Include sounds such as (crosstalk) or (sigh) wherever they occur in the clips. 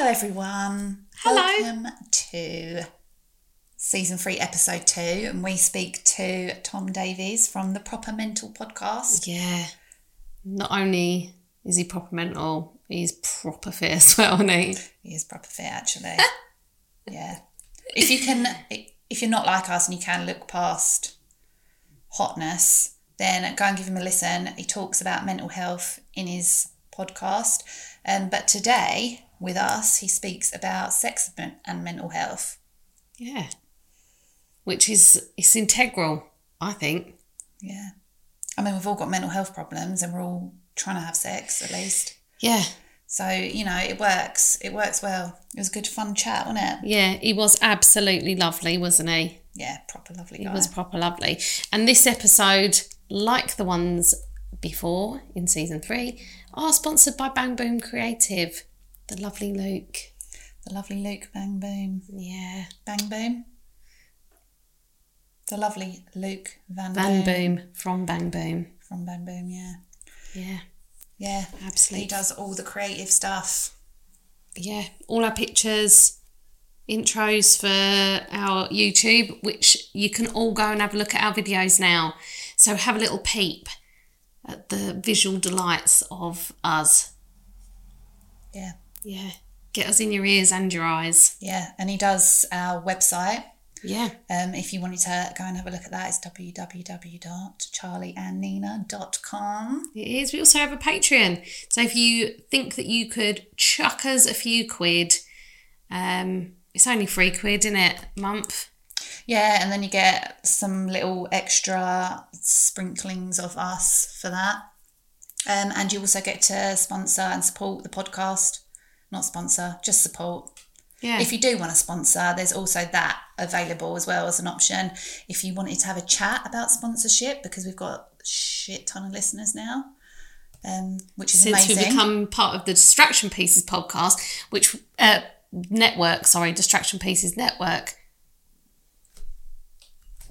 Hello, everyone. Hello. Welcome to season three, episode two, and we speak to Tom Davies from the Proper Mental podcast. Yeah. Not only is he proper mental, he's proper fit as well, isn't he? He is proper fit, actually. (laughs) yeah. If you can, if you're not like us and you can look past hotness, then go and give him a listen. He talks about mental health in his podcast. Um, but today, with us, he speaks about sex and mental health. Yeah. Which is it's integral, I think. Yeah. I mean, we've all got mental health problems and we're all trying to have sex at least. Yeah. So, you know, it works. It works well. It was a good, fun chat, wasn't it? Yeah, he was absolutely lovely, wasn't he? Yeah, proper lovely He was proper lovely. And this episode, like the ones before in season three, are sponsored by Bang Boom Creative. The lovely Luke. the lovely Luke Bang Boom. Yeah. Bang Boom. The lovely Luke Van, Van Boom. Boom from Bang Boom. From Bang Boom, yeah. Yeah. Yeah. Absolutely. He does all the creative stuff. yeah, all our pictures, intros for our YouTube, which you can all go and have a look at our videos now. So have a little peep at the visual delights of us. Yeah. Yeah, get us in your ears and your eyes. Yeah. And he does our website. Yeah, Um, if you wanted to go and have a look at that, it's www.charlieandnina.com. it is. We also have a Patreon. So if you think that you could chuck us a few quid, um, it's only three quid in it month. Yeah, and then you get some little extra sprinklings of us for that. Um, and you also get to sponsor and support the podcast. Not sponsor, just support. Yeah, If you do want to sponsor, there's also that available as well as an option. If you wanted to have a chat about sponsorship, because we've got a shit ton of listeners now, um, which is since amazing. we've become part of the Distraction Pieces podcast, which uh, network, sorry, Distraction Pieces network.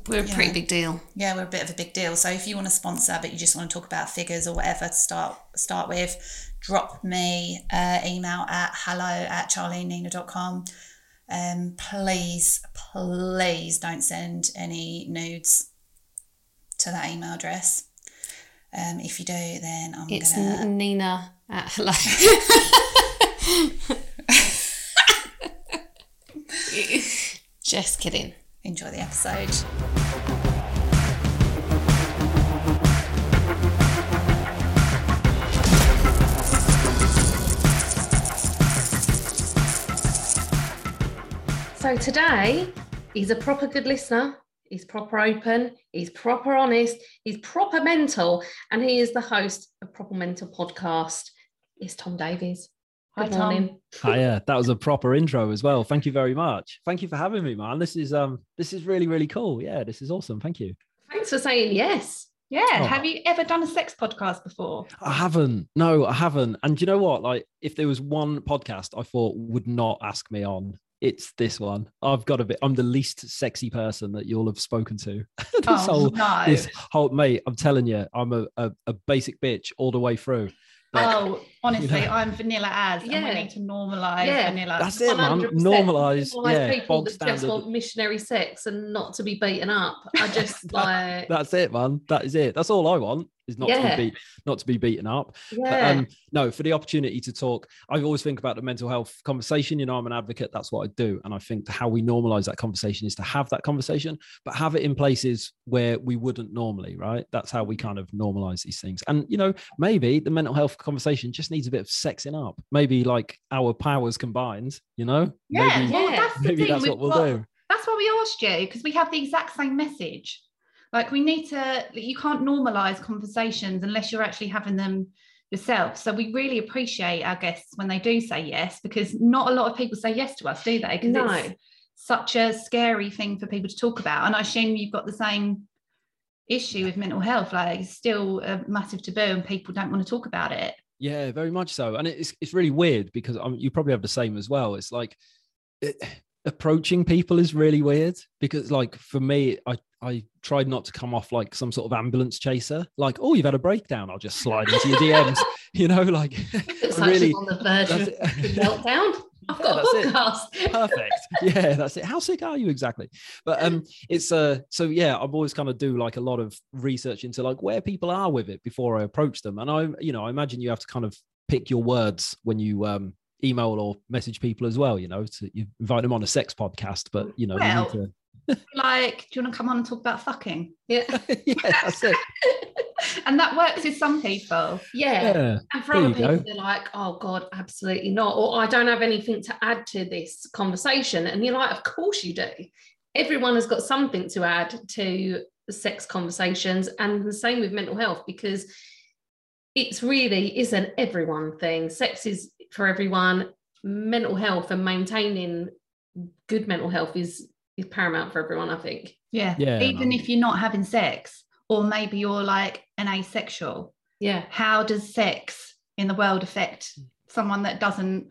We're a pretty big deal. yeah, we're a bit of a big deal. So if you want to sponsor, but you just want to talk about figures or whatever to start start with, drop me uh, email at hello at charlienina.com. Um, please, please don't send any nudes to that email address. Um, if you do, then I'm It's gonna. Nina at hello. (laughs) (laughs) Just kidding. enjoy the episode. So today, he's a proper good listener. He's proper open. He's proper honest. He's proper mental, and he is the host of Proper Mental podcast. It's Tom Davies. Hi, Good Tom. morning. Hiya, that was a proper intro as well. Thank you very much. Thank you for having me, man. This is um this is really, really cool. Yeah, this is awesome. Thank you. Thanks for saying yes. Oh. Yeah. Have you ever done a sex podcast before? I haven't. No, I haven't. And do you know what? Like, if there was one podcast I thought would not ask me on, it's this one. I've got a bit. I'm the least sexy person that you'll have spoken to. (laughs) this Oh, whole, no. this whole mate. I'm telling you, I'm a, a, a basic bitch all the way through. But Oh, honestly, You know. I'm vanilla as, and we Yeah. need to normalise Yeah. vanilla. that's it, man. 100%. Normalise, Normalise yeah, people bog that just want missionary sex and not to be beaten up. I (laughs) just like, That's it, man. That is it. That's all I want. Is not Yeah. to be beat, not to be beaten up. But, um, no, for the opportunity to talk, I always think about the mental health conversation. You know, I'm an advocate. That's what I do, and I think how we normalize that conversation is to have that conversation, but have it in places where we wouldn't normally. Right? That's how we kind of normalize these things. And you know, maybe the mental health conversation just needs a bit of sexing up. Maybe like our powers combined. You know? yeah, Maybe, well, Yeah. that's the maybe thing. that's we've what we'll got- do. That's why we asked you because we have the exact same message. Like we need to. You can't normalise conversations unless you're actually having them yourself. So we really appreciate our guests when they do say yes, because not a lot of people say yes to us, do they? Because No. it's such a scary thing for people to talk about. And I assume you've got the same issue with mental health. Like it's still a massive taboo and people don't want to talk about it. Yeah, very much so. And it's it's really weird because um, you probably have the same as well. It's like it, approaching people is really weird because, like, for me, I I tried not to come off like some sort of ambulance chaser. Like, oh, you've had a breakdown. I'll just slide into your DMs. (laughs) You know, like Looks I like really on the verge of meltdown. I've (laughs) got that's a podcast. perfect yeah that's it how sick are you exactly but um it's uh so yeah i've always kind of do like a lot of research into like where people are with it before i approach them and i you know i imagine you have to kind of pick your words when you um email or message people as well you know to you invite them on a sex podcast but you know Well, you Like, do you want to come on and talk about fucking? Yeah. (laughs) yeah that's it (laughs) And that works with some people. yeah. yeah And for other people, go. they're like, oh God, absolutely not. Or I don't have anything to add to this conversation. And you're like, of course you do. Everyone has got something to add to sex conversations. And the same with mental health, because it's really is an everyone thing. Sex is for everyone. Mental health and maintaining good mental health is is paramount for everyone, I think. Yeah. Yeah, Even man. if you're not having sex, or maybe you're like an asexual, Yeah. how does sex in the world affect someone that doesn't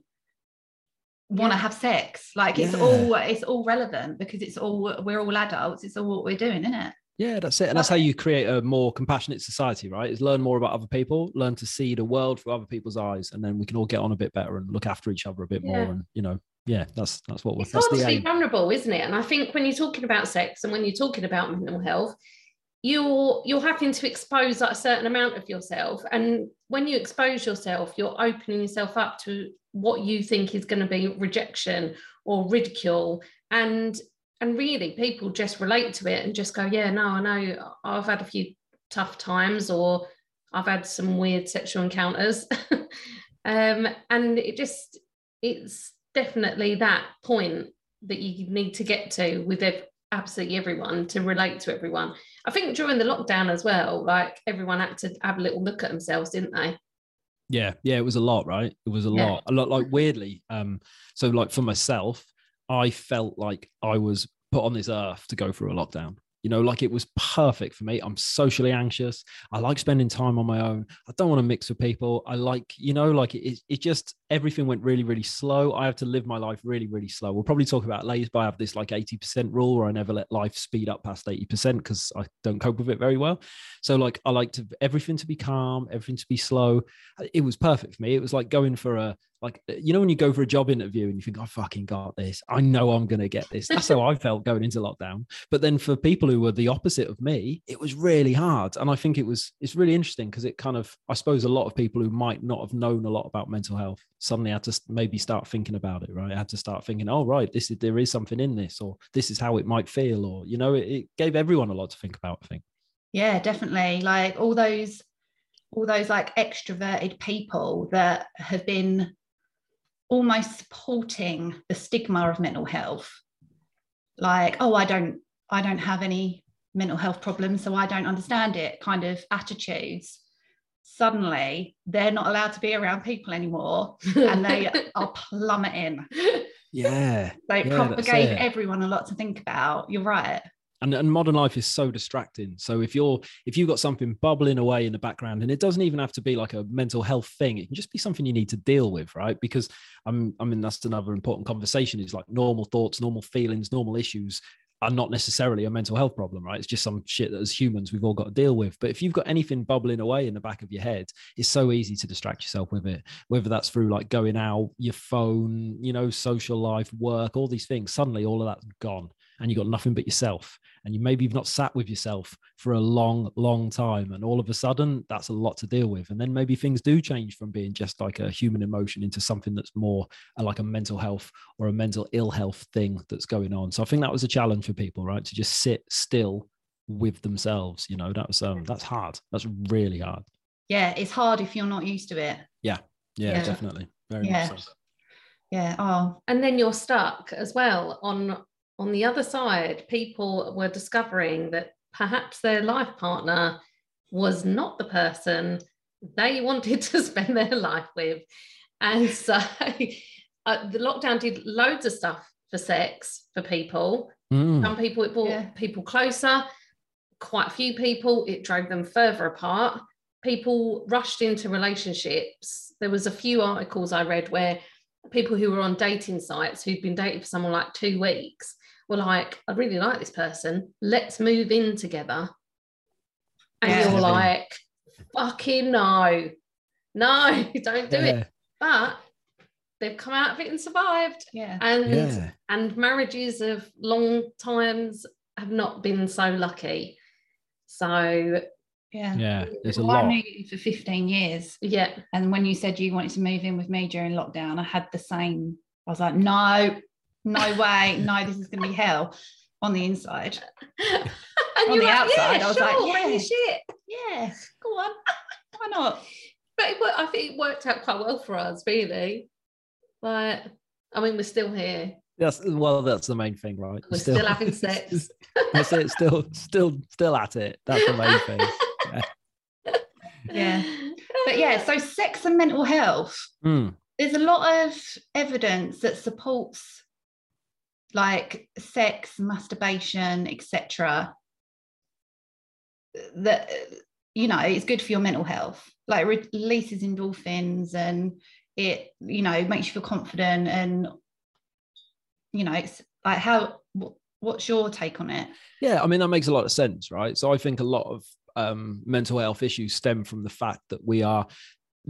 want to Yeah. have sex? Like it's Yeah. all it's all relevant because it's all we're all adults. It's all what we're doing, isn't it? Yeah, that's it. And that's how you create a more compassionate society, right? Is learn more about other people, learn to see the world through other people's eyes, and then we can all get on a bit better and look after each other a bit more. And you know, yeah, that's that's what we're It's hard to be vulnerable, isn't it? And I think when you're talking about sex and when you're talking about mental health, you're you're having to expose a certain amount of yourself. And when you expose yourself, you're opening yourself up to what you think is going to be rejection or ridicule. And and really people just relate to it and just go, yeah, no, I know I've had a few tough times or I've had some weird sexual encounters. (laughs) um, and it just it's definitely that point that you need to get to with absolutely everyone to relate to everyone. I think during the lockdown as well, like everyone had to have a little look at themselves, didn't they? Yeah, yeah, it was a lot, right? It was a Yeah. lot. A lot like weirdly. Um, so like for myself, I felt like I was put on this earth to go through a lockdown. You know, like it was perfect for me. I'm socially anxious. I like spending time on my own. I don't want to mix with people. I like, you know, like it, it just everything went really, really slow. I have to live my life really, really slow. We'll probably talk about later, but I have this like 80% rule where I never let life speed up past 80% because I don't cope with it very well. So like I like to everything to be calm, everything to be slow. It was perfect for me. It was like going for a like you know when you go for a job interview and you think I fucking got this. I know I'm gonna get this. That's how I felt going into lockdown. But then for people who were the opposite of me, it was really hard. And I think it was it's really interesting because it kind of I suppose a lot of people who might not have known a lot about mental health suddenly I had to maybe start thinking about it, right? I had to start thinking, oh right, this is there is something in this, or this is how it might feel, or you know, it, it gave everyone a lot to think about. I think. Yeah, definitely. Like all those all those like extroverted people that have been almost supporting the stigma of mental health. Like, oh, I don't I don't have any mental health problems, so I don't understand it kind of attitudes. Suddenly they're not allowed to be around people anymore and they (laughs) are plummeting. Yeah. They Yeah, proper gave it. everyone a lot to think about. You're right. and, and modern life is so distracting so if you're if you've got something bubbling away in the background and it doesn't even have to be like a mental health thing it can just be something you need to deal with right because i'm i mean that's another important conversation is like normal thoughts normal feelings normal issues are not necessarily a mental health problem right? It's just some shit that as humans we've all got to deal with. But if you've got anything bubbling away in the back of your head it's so easy to distract yourself with it whether that's through like going out your phone you know social life work all these things. Suddenly all of that's gone and you've got nothing but yourself and you maybe you've not sat with yourself for a long long time and all of a sudden that's a lot to deal with and then maybe things do change from being just like a human emotion into something that's more uh, like a mental health or a mental ill health thing that's going on so i think that was a challenge for people right to just sit still with themselves you know that was um that's hard that's really hard Yeah, it's hard if you're not used to it. yeah, Yeah. definitely very Yeah. much so. Yeah. Oh, and then you're stuck as well on on the other side people were discovering that perhaps their life partner was not the person they (laughs) wanted to spend their life with. And so (laughs) uh, the lockdown did loads of stuff for sex for people. Mm. Some people, it brought Yeah. people closer. Quite a few people, it drove them further apart. People rushed into relationships. There was a few articles I read where people who were on dating sites who'd been dating for someone like two weeks were like, I really like this person. Let's move in together. And Yeah. you're like, fucking no. No, (laughs) don't do Yeah. it. But they've come out of it and survived. Yeah. And Yeah. and marriages of long times have not been so lucky. So Yeah. Yeah. There's a Well, I lot. knew you for 15 years. yeah, And when you said you wanted to move in with me during lockdown, I had the same. I was like, no, no way. No, this is going to be hell on the inside. (laughs) and On you're the like, outside, yeah, I was sure, like, yeah. shit. Yeah, go on. Why not? But it, wor- I think it worked out quite well for us, really. Like, I mean, we're still here. Yes, well, that's the main thing, right? We're still, having (laughs) sex. I That's it. Still, still, still at it. That's the main thing. (laughs) Yeah. But yeah, so sex and mental health. Mm. There's a lot of evidence that supports like sex, masturbation, etc. That you know, it's good for your mental health. Like re- releases endorphins and it, you know, makes you feel confident and you know, it's like how what's your take on it? Yeah, I mean that makes a lot of sense, right? So I think a lot of um, mental health issues stem from the fact that we are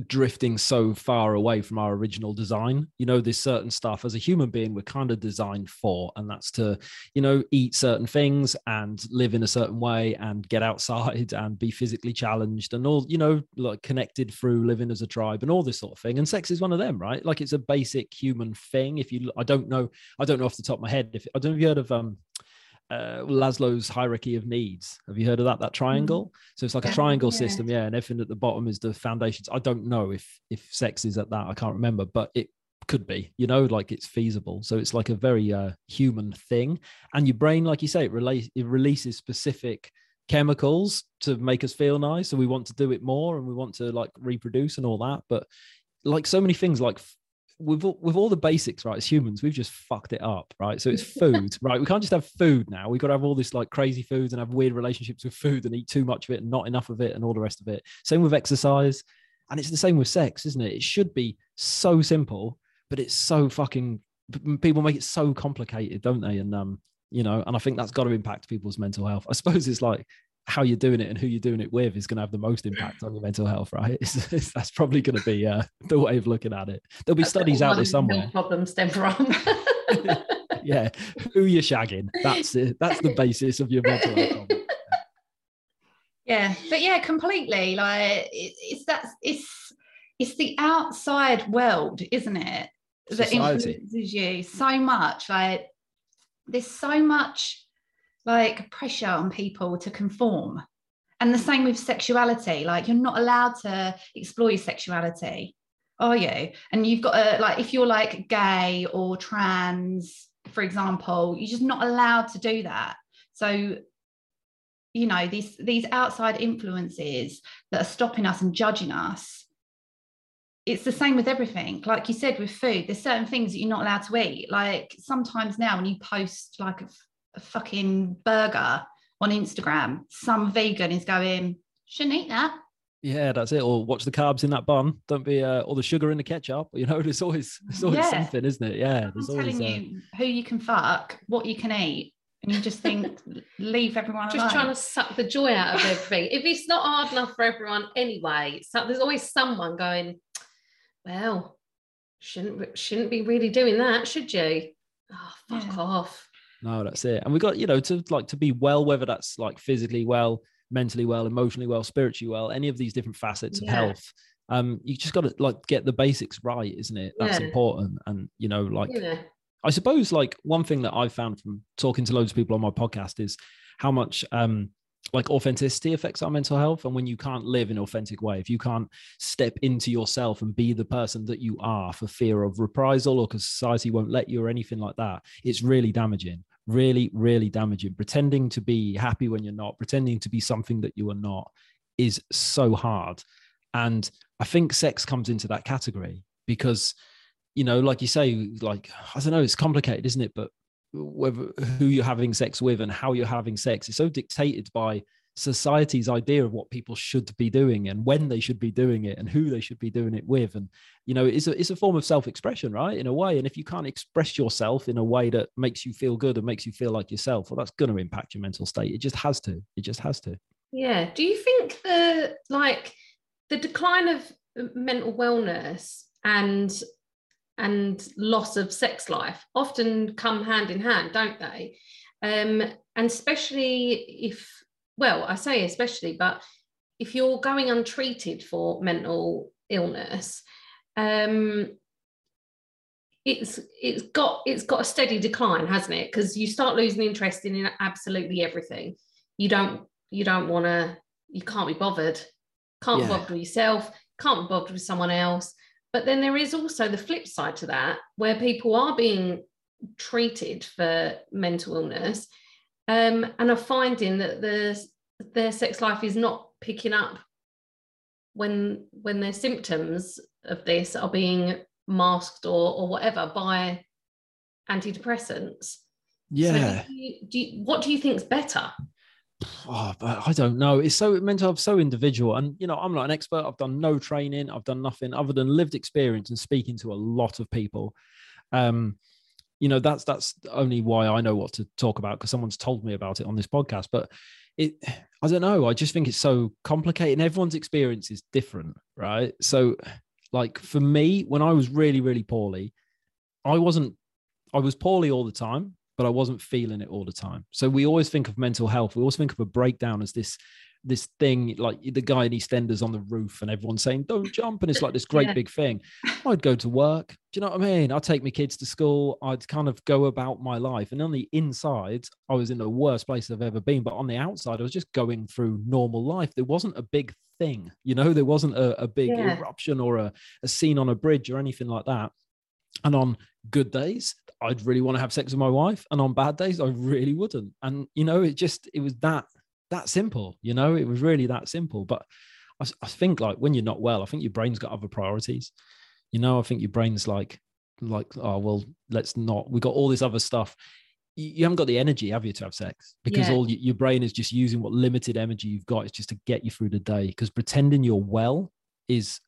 drifting so far away from our original design. You know, there's certain stuff as a human being we're kind of designed for, and that's to, you know, eat certain things and live in a certain way and get outside and be physically challenged and all, you know, like connected through living as a tribe and all this sort of thing. And sex is one of them, right? Like it's a basic human thing. If you, I don't know, I don't know off the top of my head. If I don't know if you heard of um uh, Maslow's hierarchy of needs. Have you heard of that? That triangle. So it's like a triangle Yeah. system, yeah. And everything at the bottom is the foundations. I don't know if if sex is at that. I can't remember, but it could be. You know, like it's feasible. So it's like a very uh, human thing. And your brain, like you say, it release it releases specific chemicals to make us feel nice. So we want to do it more, and we want to like reproduce and all that. But like so many things, like with all- with all the basics, right? As humans, we've just fucked it up, right? So it's (laughs) food, right? We can't just have food now. We've got to have all this like crazy foods and have weird relationships with food and eat too much of it and not enough of it and all the rest of it. Same with exercise, and it's the same with sex, isn't it? It should be so simple, but it's so fucking. People make it so complicated, don't they? And um, you know, and I think that's got to impact people's mental health. I suppose it's like how you're doing it and who you're doing it with is going to have the most impact on your mental health, right? (laughs) It's, it's- that's probably going to be uh, the way of looking at it. There'll be That's studies out there somewhere. Problems stem from. (laughs) Yeah, who you're shagging. That's it. That's the basis of your mental health. (laughs) Yeah, but yeah, completely. Like it, it's that it's it's the outside world, isn't it? That Society. influences you so much. Like there's so much like pressure on people to conform. And the same with sexuality. Like you're not allowed to explore your sexuality, are you? And you've got to like if you're like gay or trans, for example, you're just not allowed to do that. So you know these these outside influences that are stopping us and judging us it's the same with everything like you said with food there's certain things that you're not allowed to eat like sometimes now when you post like a, f- a fucking burger on instagram some vegan is going shouldn't eat that Yeah, that's it. Or watch the carbs in that bun. Don't be uh, or the sugar in the ketchup. You know, (laughs) there's always there's always Yeah. something, isn't it? Yeah, i'm there's always. telling uh, you who you can fuck what you can eat and you just think (laughs) leave everyone Just alone trying to suck the joy out of everything. if it's not hard enough for everyone anyway, so there's always someone going, well, shouldn't shouldn't be really doing that, should you? Oh, fuck Yeah. off. No, that's it. And we got, you know, to like to be well, whether that's like physically well, mentally well, emotionally well, spiritually well, any of these different facets of health. Um, you just got to like get the basics right, isn't it? That's Yeah. important. And you know, like Yeah. I suppose like one thing that I've found from talking to loads of people on my podcast is how much um like authenticity affects our mental health and when you can't live in an authentic way if you can't step into yourself and be the person that you are for fear of reprisal or because society won't let you or anything like that it's really damaging really really damaging pretending to be happy when you're not pretending to be something that you are not is so hard And I think sex comes into that category because, you know, like you say, like, I don't know, it's complicated, isn't it? But whether who you're having sex with and how you're having sex is so dictated by society's idea of what people should be doing and when they should be doing it and who they should be doing it with. And you know it's a, it's a form of self-expression right? In a way. And if you can't express yourself in a way that makes you feel good and makes you feel like yourself well that's going to impact your mental state. It just has to. It just has to. Yeah. Do you think the like the decline of mental wellness and and loss of sex life often come hand in hand don't they? Um and especially if well, I say especially, but if you're going untreated for mental illness, um, it's it's got it's got a steady decline, hasn't it? Because you start losing interest in absolutely everything. You don't you don't want to you can't be bothered, can't yeah. be bothered with yourself, can't be bothered with someone else. But then there is also the flip side to that, where people are being treated for mental illness um, and are finding that the, their sex life is not picking up when when their symptoms of this are being masked or or whatever by antidepressants. Yeah. So do you, do you, what do you think is better? (sighs) Oh, but I don't know. It's so mental health, so individual. And you know, I'm not an expert. I've done no training. I've done nothing other than lived experience and speaking to a lot of people. Um, you know that's that's only why I know what to talk about because someone's told me about it on this podcast. But it, I don't know. I just think it's so complicated, and everyone's experience is different, right? So, like for me, when I was really really poorly, I wasn't. I was poorly all the time, but I wasn't feeling it all the time. So we always think of mental health. We always think of a breakdown as this this thing like the guy in EastEnders on the roof and everyone's saying don't jump and it's like this (laughs) great yeah. big thing. I'd go to work. Do you know what I mean? I'd take my kids to school. I'd kind of go about my life. And on the inside, I was in the worst place I've ever been. But on the outside, I was just going through normal life. There wasn't a big thing, you know, there wasn't a, a big yeah. eruption or a, a scene on a bridge or anything like that. And on good days, I'd really want to have sex with my wife. And on bad days, I really wouldn't. And, you know, it just, it was that that simple, you know, it was really that simple. But I, I think like when you're not well, I think your brain's got other priorities. You know, I think your brain's like, like, oh, well, let's not, we got all this other stuff. You, you haven't got the energy, have you, to have sex? Because yeah. all your brain is just using what limited energy you've got is just to get you through the day. Because pretending you're well is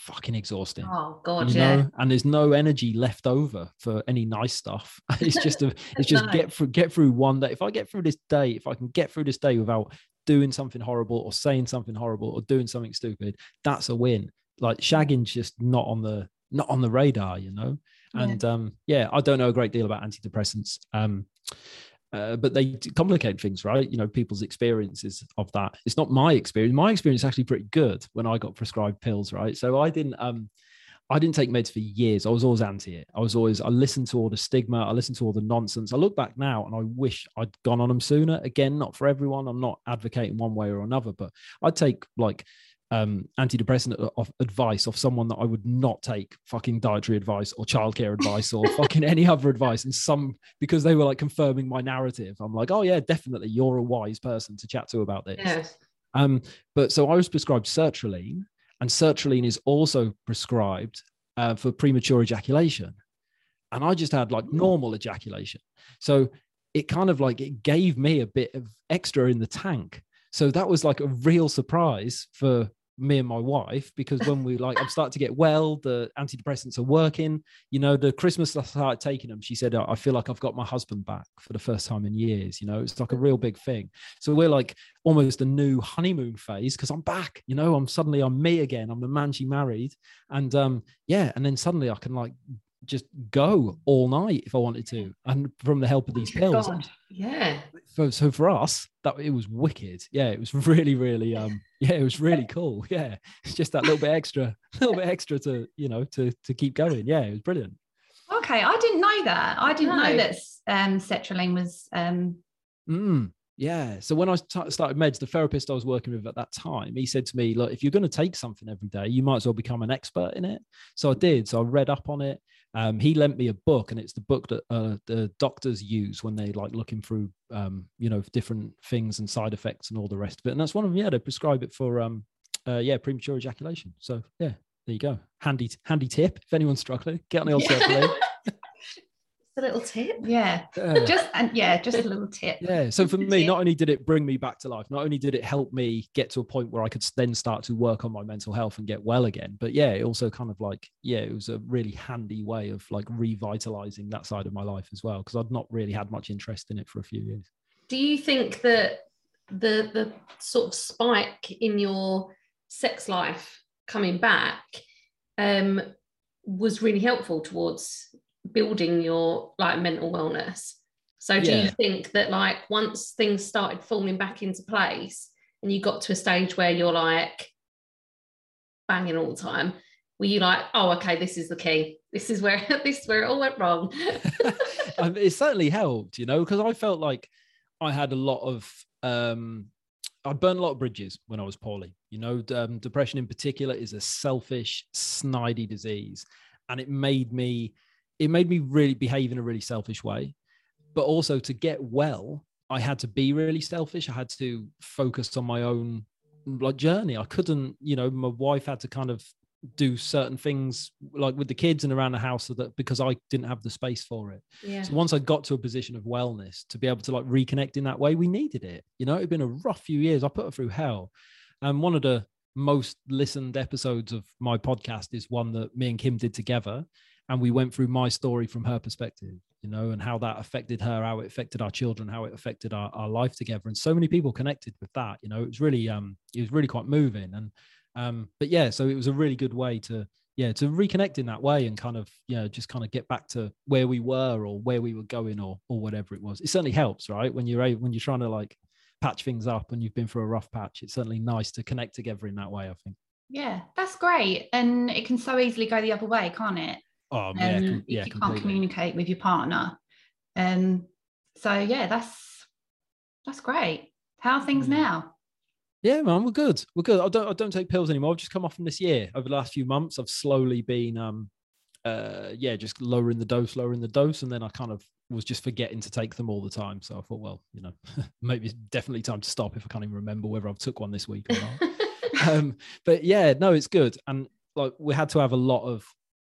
fucking exhausting. Oh god, yeah. Know? And there's no energy left over for any nice stuff. (laughs) it's just a, (laughs) it's just get through get through one day. If I get through this day, if I can get through this day without doing something horrible or saying something horrible or doing something stupid, that's a win. Like shagging's just not on the not on the radar, you know. And yeah. um, yeah, I don't know a great deal about antidepressants. Um, uh, but they complicate things, right? You know, people's experiences of that. It's not my experience. My experience is actually pretty good when I got prescribed pills, right? So I didn't, um, I didn't take meds for years. I was always anti it. I was always, I listened to all the stigma. I listened to all the nonsense. I look back now and I wish I'd gone on them sooner. Again, not for everyone. I'm not advocating one way or another, but I'd take like um, antidepressant of advice of someone that I would not take fucking dietary advice or childcare advice or (laughs) fucking any other advice. And some because they were like confirming my narrative. I'm like, oh yeah, definitely, you're a wise person to chat to about this. Yes. Um, but so I was prescribed sertraline, and sertraline is also prescribed uh, for premature ejaculation, and I just had like normal ejaculation. So it kind of like it gave me a bit of extra in the tank. So that was like a real surprise for me and my wife because when we like i'm starting to get well the antidepressants are working. You know the christmas i started taking them she said i feel like i've got my husband back for the first time in years you know it's like a real big thing. So we're like almost a new honeymoon phase because i'm back you know i'm suddenly i'm me again i'm the man she married. And um yeah and then suddenly i can like just go all night if I wanted to, and from the help of these oh pills. God. Yeah. So, so for us, that it was wicked. Yeah, it was really, really, um, yeah, it was really (laughs) cool. Yeah, it's just that little bit extra, a (laughs) little bit extra to you know to to keep going. Yeah, it was brilliant. Okay, I didn't know that. I didn't no. know that um, sertraline was. Um... Mm. Yeah. So when I t- started meds, the therapist I was working with at that time, he said to me, "Look, if you're going to take something every day, you might as well become an expert in it." So I did. So I read up on it. Um, he lent me a book, and it's the book that uh, the doctors use when they like looking through, um, you know, different things and side effects and all the rest of it. And that's one of them. Yeah, they prescribe it for um, uh, yeah, premature ejaculation. So yeah, there you go. Handy handy tip if anyone's struggling, get on the old Yeah. (laughs) a little tip. Yeah. Yeah. Just and yeah, just a little tip. Yeah. So for me, not only did it bring me back to life, not only did it help me get to a point where I could then start to work on my mental health and get well again, but yeah, it also kind of like, yeah, it was a really handy way of like revitalizing that side of my life as well. Cause I'd not really had much interest in it for a few years. Do you think that the the sort of spike in your sex life coming back um, was really helpful towards building your like mental wellness? So do you think that like once things started falling back into place and you got to a stage where you're like banging all the time, were you like, oh, okay, this is the key. This is where (laughs) this is where it all went wrong. (laughs) Um, it certainly helped, you know, because I felt like I had a lot of, um, I burned a lot of bridges when I was poorly. You know, um, depression in particular is a selfish, snidey disease, and it made me, it made me really behave in a really selfish way. But also to get well, I had to be really selfish. I had to focus on my own like journey. I couldn't, you know, my wife had to kind of do certain things like with the kids and around the house so that because I didn't have the space for it. yeah. So once I got to a position of wellness to be able to like reconnect in that way, we needed it. You know, it'd been a rough few years. I put her through hell. And one of the most listened episodes of my podcast is one that me and Kim did together. And we went through my story from her perspective, you know, and how that affected her, how it affected our children, how it affected our, our life together. And so many people connected with that, you know, it was really um it was really quite moving. And um, but yeah, so it was a really good way to yeah to reconnect in that way and kind of you know just kind of get back to where we were or where we were going or or whatever it was it certainly helps right when you're when you're trying to like patch things up and you've been through a rough patch it's certainly nice to connect together in that way i think Yeah, that's great. And it can so easily go the other way, can't it? Oh yeah um, yeah you can't communicate with your partner. Um, so yeah, that's that's great. How are things Mm. now? yeah man we're good we're good i don't i don't take pills anymore i've just come off from this year over the last few months i've slowly been um uh yeah just lowering the dose lowering the dose and then i kind of was just forgetting to take them all the time so i thought well you know (laughs) maybe it's definitely time to stop if i can't even remember whether i've took one this week or not (laughs) um, but yeah, no, it's good. And like we had to have a lot of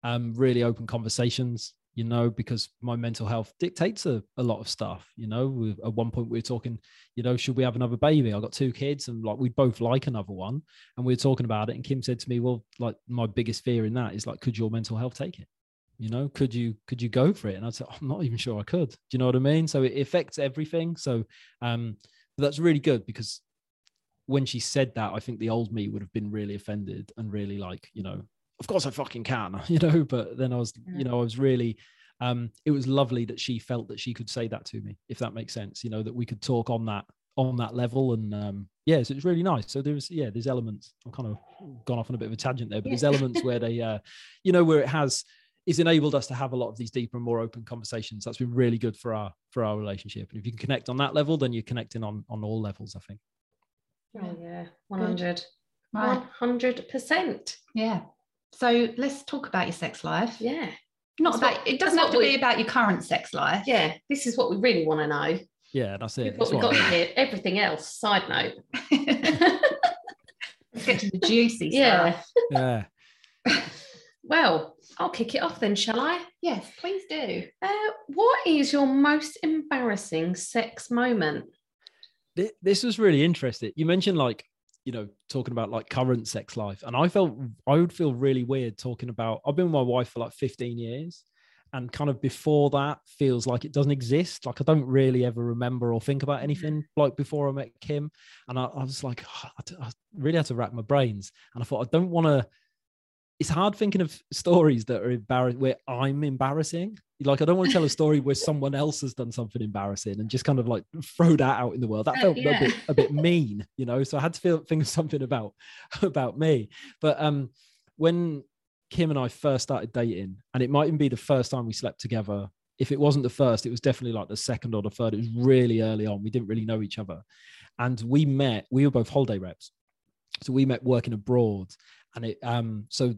um, really open conversations, you know, because my mental health dictates a, a lot of stuff. You know, we, at one point we were talking, you know, should we have another baby? I got two kids, and like we both like another one, and we were talking about it. And Kim said to me, "Well, like my biggest fear in that is like, could your mental health take it?" You know, could you could you go for it? And I said, I'm not even sure I could. Do you know what I mean? So it affects everything. So um, that's really good because when she said that, I think the old me would have been really offended and really like, you know, of course I fucking can, (laughs) you know. But then I was, you know, I was really, um, it was lovely that she felt that she could say that to me, if that makes sense, you know, that we could talk on that on that level. And um, yeah, so it's really nice. So there's yeah, there's elements. I'm kind of gone off on a bit of a tangent there, but there's (laughs) elements where they, uh, you know, where it has it's enabled us to have a lot of these deeper and more open conversations. That's been really good for our for our relationship. And if you can connect on that level, then you're connecting on on all levels. I think. Oh yeah, one hundred. One hundred percent. Yeah. So let's talk about your sex life. Yeah. Not That's about what- it doesn't have to what be about your current sex life. Yeah. This is what we really want to know. Yeah, that's it. what That's we what got I mean. here. Everything else, side note. (laughs) Let's get to the juicy Yeah. stuff. Yeah. (laughs) Well, I'll kick it off then, shall I? Yes, please do. Uh, what is your most embarrassing sex moment? This was really interesting. You mentioned like, you know, talking about like current sex life. And I felt I would feel really weird talking about I've been with my wife for like 15 years. And kind of before that feels like it doesn't exist. Like I don't really ever remember or think about mm. anything like before I met Kim. And I, I was like, (sighs) "Oh, I really had to rack my brains. And I thought, I don't want to. It's hard thinking of stories that are embarrassing where I'm embarrassing. Like I don't want to tell a story where someone else has done something embarrassing and just kind of like throw that out in the world. That Uh, felt a bit a bit mean, you know. So I had to feel think of something about (laughs) about me. But um when Kim and I first started dating, and it might even be the first time we slept together. If it wasn't the first, it was definitely like the second or the third. It was really early on. We didn't really know each other. And we met, we were both holiday reps. So we met working abroad. And it um so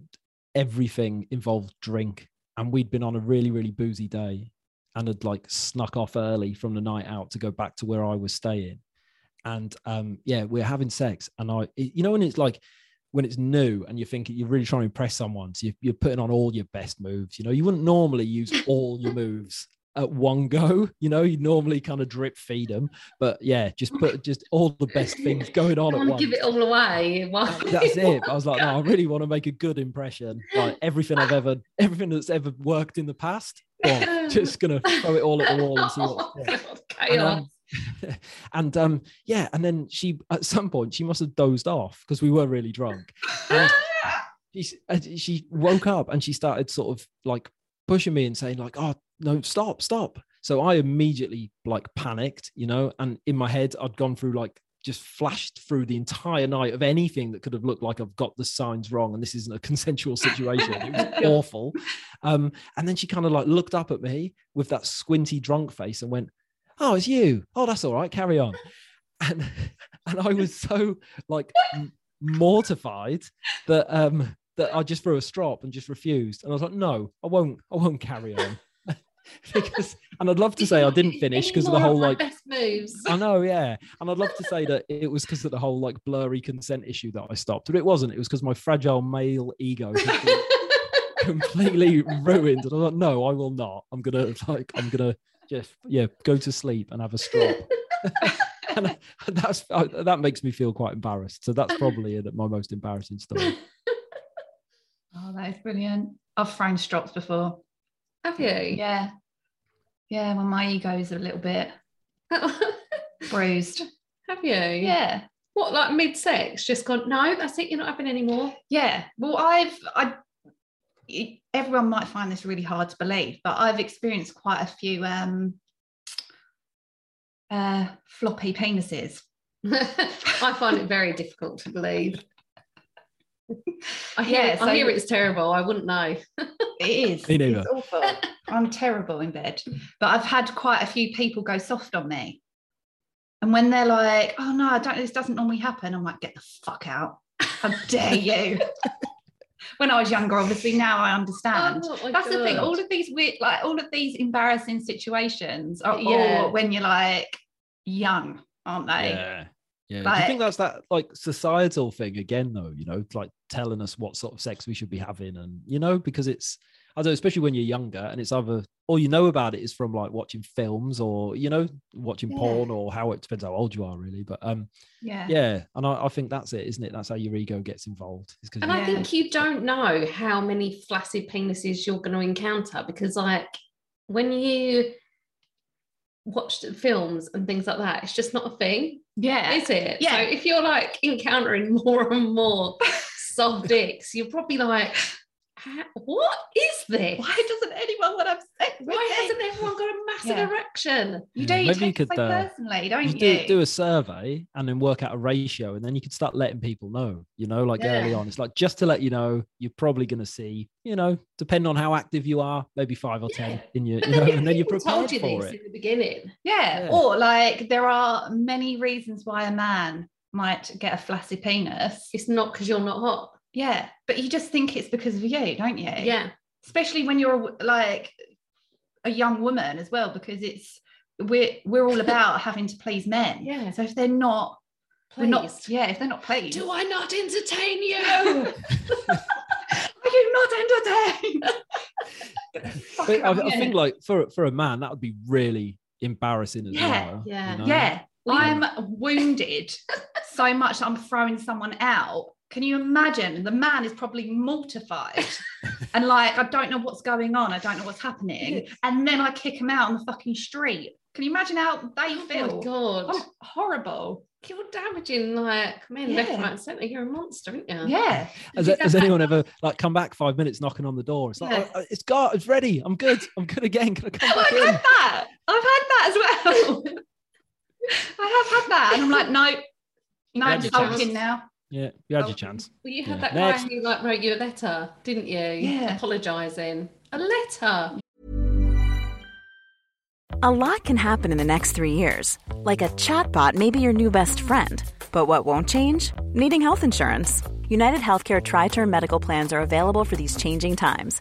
everything involved drink. And we'd been on a really, really boozy day and had like snuck off early from the night out to go back to where I was staying. And um, yeah, we're having sex. And I, you know, when it's like when it's new and you're thinking you're really trying to impress someone, so you're, you're putting on all your best moves. You know, you wouldn't normally use all your moves at one go. (laughs) You know, you normally kind of drip feed them, but yeah, just put just all the best (laughs) things going on I at want to give it all away. That's it. I was like, no, I really want to make a good impression. Like everything I've ever, (laughs) everything that's ever worked in the past. on, just gonna throw it all at the wall and see Oh what. my yeah. And, um, and um, yeah, and then she at some point she must have dozed off because we were really drunk. And she uh, she woke up and she started sort of like pushing me and saying like, "Oh no, stop, stop!" So I immediately like panicked, you know, and in my head I'd gone through like just flashed through the entire night of anything that could have looked like I've got the signs wrong and this isn't a (laughs) consensual situation. It was (laughs) awful. Um, and then she kind of like looked up at me with that squinty drunk face and went, "Oh, it's you. Oh, that's all right. Carry on." (laughs) And and I was so like mortified that um that I just threw a strop and just refused. And I was like, "No, I won't. I won't carry on." (laughs) because and I'd love to say I didn't finish because of the whole like best moves. I know, yeah. And I'd love to say (laughs) that it was because of the whole like blurry consent issue that I stopped, but it wasn't. It was because my fragile male ego (laughs) completely ruined. And I was like, no, I will not. I'm gonna like, I'm gonna just yeah, go to sleep and have a strop. and that's that makes me feel quite embarrassed. So that's probably my most embarrassing story. Oh, that is brilliant. I've thrown strops before. Have you? Yeah. Yeah, when my ego's a little bit (laughs) bruised. Have you? Yeah. What, like mid sex? Just gone, no, that's it, you're not having any more. Yeah. Well, I've I everyone might find this really hard to believe, but I've experienced quite a few um uh floppy penises. (laughs) I find it very difficult to believe. I hear, Yeah, so- I hear it's terrible. I wouldn't know. (laughs) It is. Me neither. It's awful. I'm terrible in bed. But I've had quite a few people go soft on me. And when they're like, oh no, I don't this doesn't normally happen, I'm like, get the fuck out. How dare you? (laughs) when I was younger, obviously now I understand. Oh my That's the thing. All of these weird, like all of these embarrassing situations are Yeah. all when you're like young, aren't they? Yeah. Yeah. Do you think that's that like societal thing again, though? You know, like telling us what sort of sex we should be having, and you know, because it's I don't know, especially when you're younger, and it's either all you know about it is from like watching films or you know watching Yeah. porn or how it depends how old you are, really. But um, Yeah. yeah, and I, I think that's it, isn't it? That's how your ego gets involved. Is because And I think you don't know how many flaccid penises you're going to encounter because, like, when you watch the films and things like that, it's just not a thing, Yeah. is it? Yeah. So if you're like encountering (laughs) more and more soft (laughs) dicks, you're probably like, "Ha- what is this? Why doesn't anyone want to have sex Why hasn't everyone got a massive Yeah. erection? You Yeah, don't maybe you take it could, so uh, personally, don't you you? do, do a survey and then work out a ratio, and then you could start letting people know. You know, like early on, it's like just to let you know, you're probably going to see, you know, depending on how active you are, maybe five or ten Yeah. in your, But (laughs) you know, then and then you're people prepared told you for this it. in the beginning. Yeah. Yeah. Or like there are many reasons why a man might get a flaccid penis. It's not because you're not hot. Yeah. But you just think it's because of you, don't you? Yeah. Especially when you're like a young woman as well, because it's we're we're all (laughs) about having to please men. Yeah. So if they're not we're not yeah, if they're not pleased. Do I not entertain you? Are (laughs) you (laughs) not entertained? Get the fuck But I, I think like for for a man, that would be really embarrassing as Yeah, well. you yeah. know? Yeah, I'm wounded so much that I'm throwing someone out. Can you imagine? The man is probably mortified (laughs) and like, I don't know what's going on. I don't know what's happening. And then I kick him out on the fucking street. Can you imagine how they Oh my feel? god. Oh, horrible. You're damaging like men left, right, centre. You're a monster, aren't you? Yeah. Has, has anyone ever like come back five minutes knocking on the door? It's like, Yeah. "Oh, it's got, it's ready. I'm good. I'm good again. Can I come Oh, back I've in? had that. I've had that as well. (laughs) I have had that. And I'm like, no, no, I'm your chance. sulking now. Yeah, you had Oh, your chance. Well, you had Yeah. that Next. guy who like wrote you a letter, didn't you? Yeah. Apologising. A letter. A lot can happen in the next three years. Like a chatbot may be your new best friend. But what won't change? Needing health insurance. United Healthcare Tri Term Medical Plans are available for these changing times.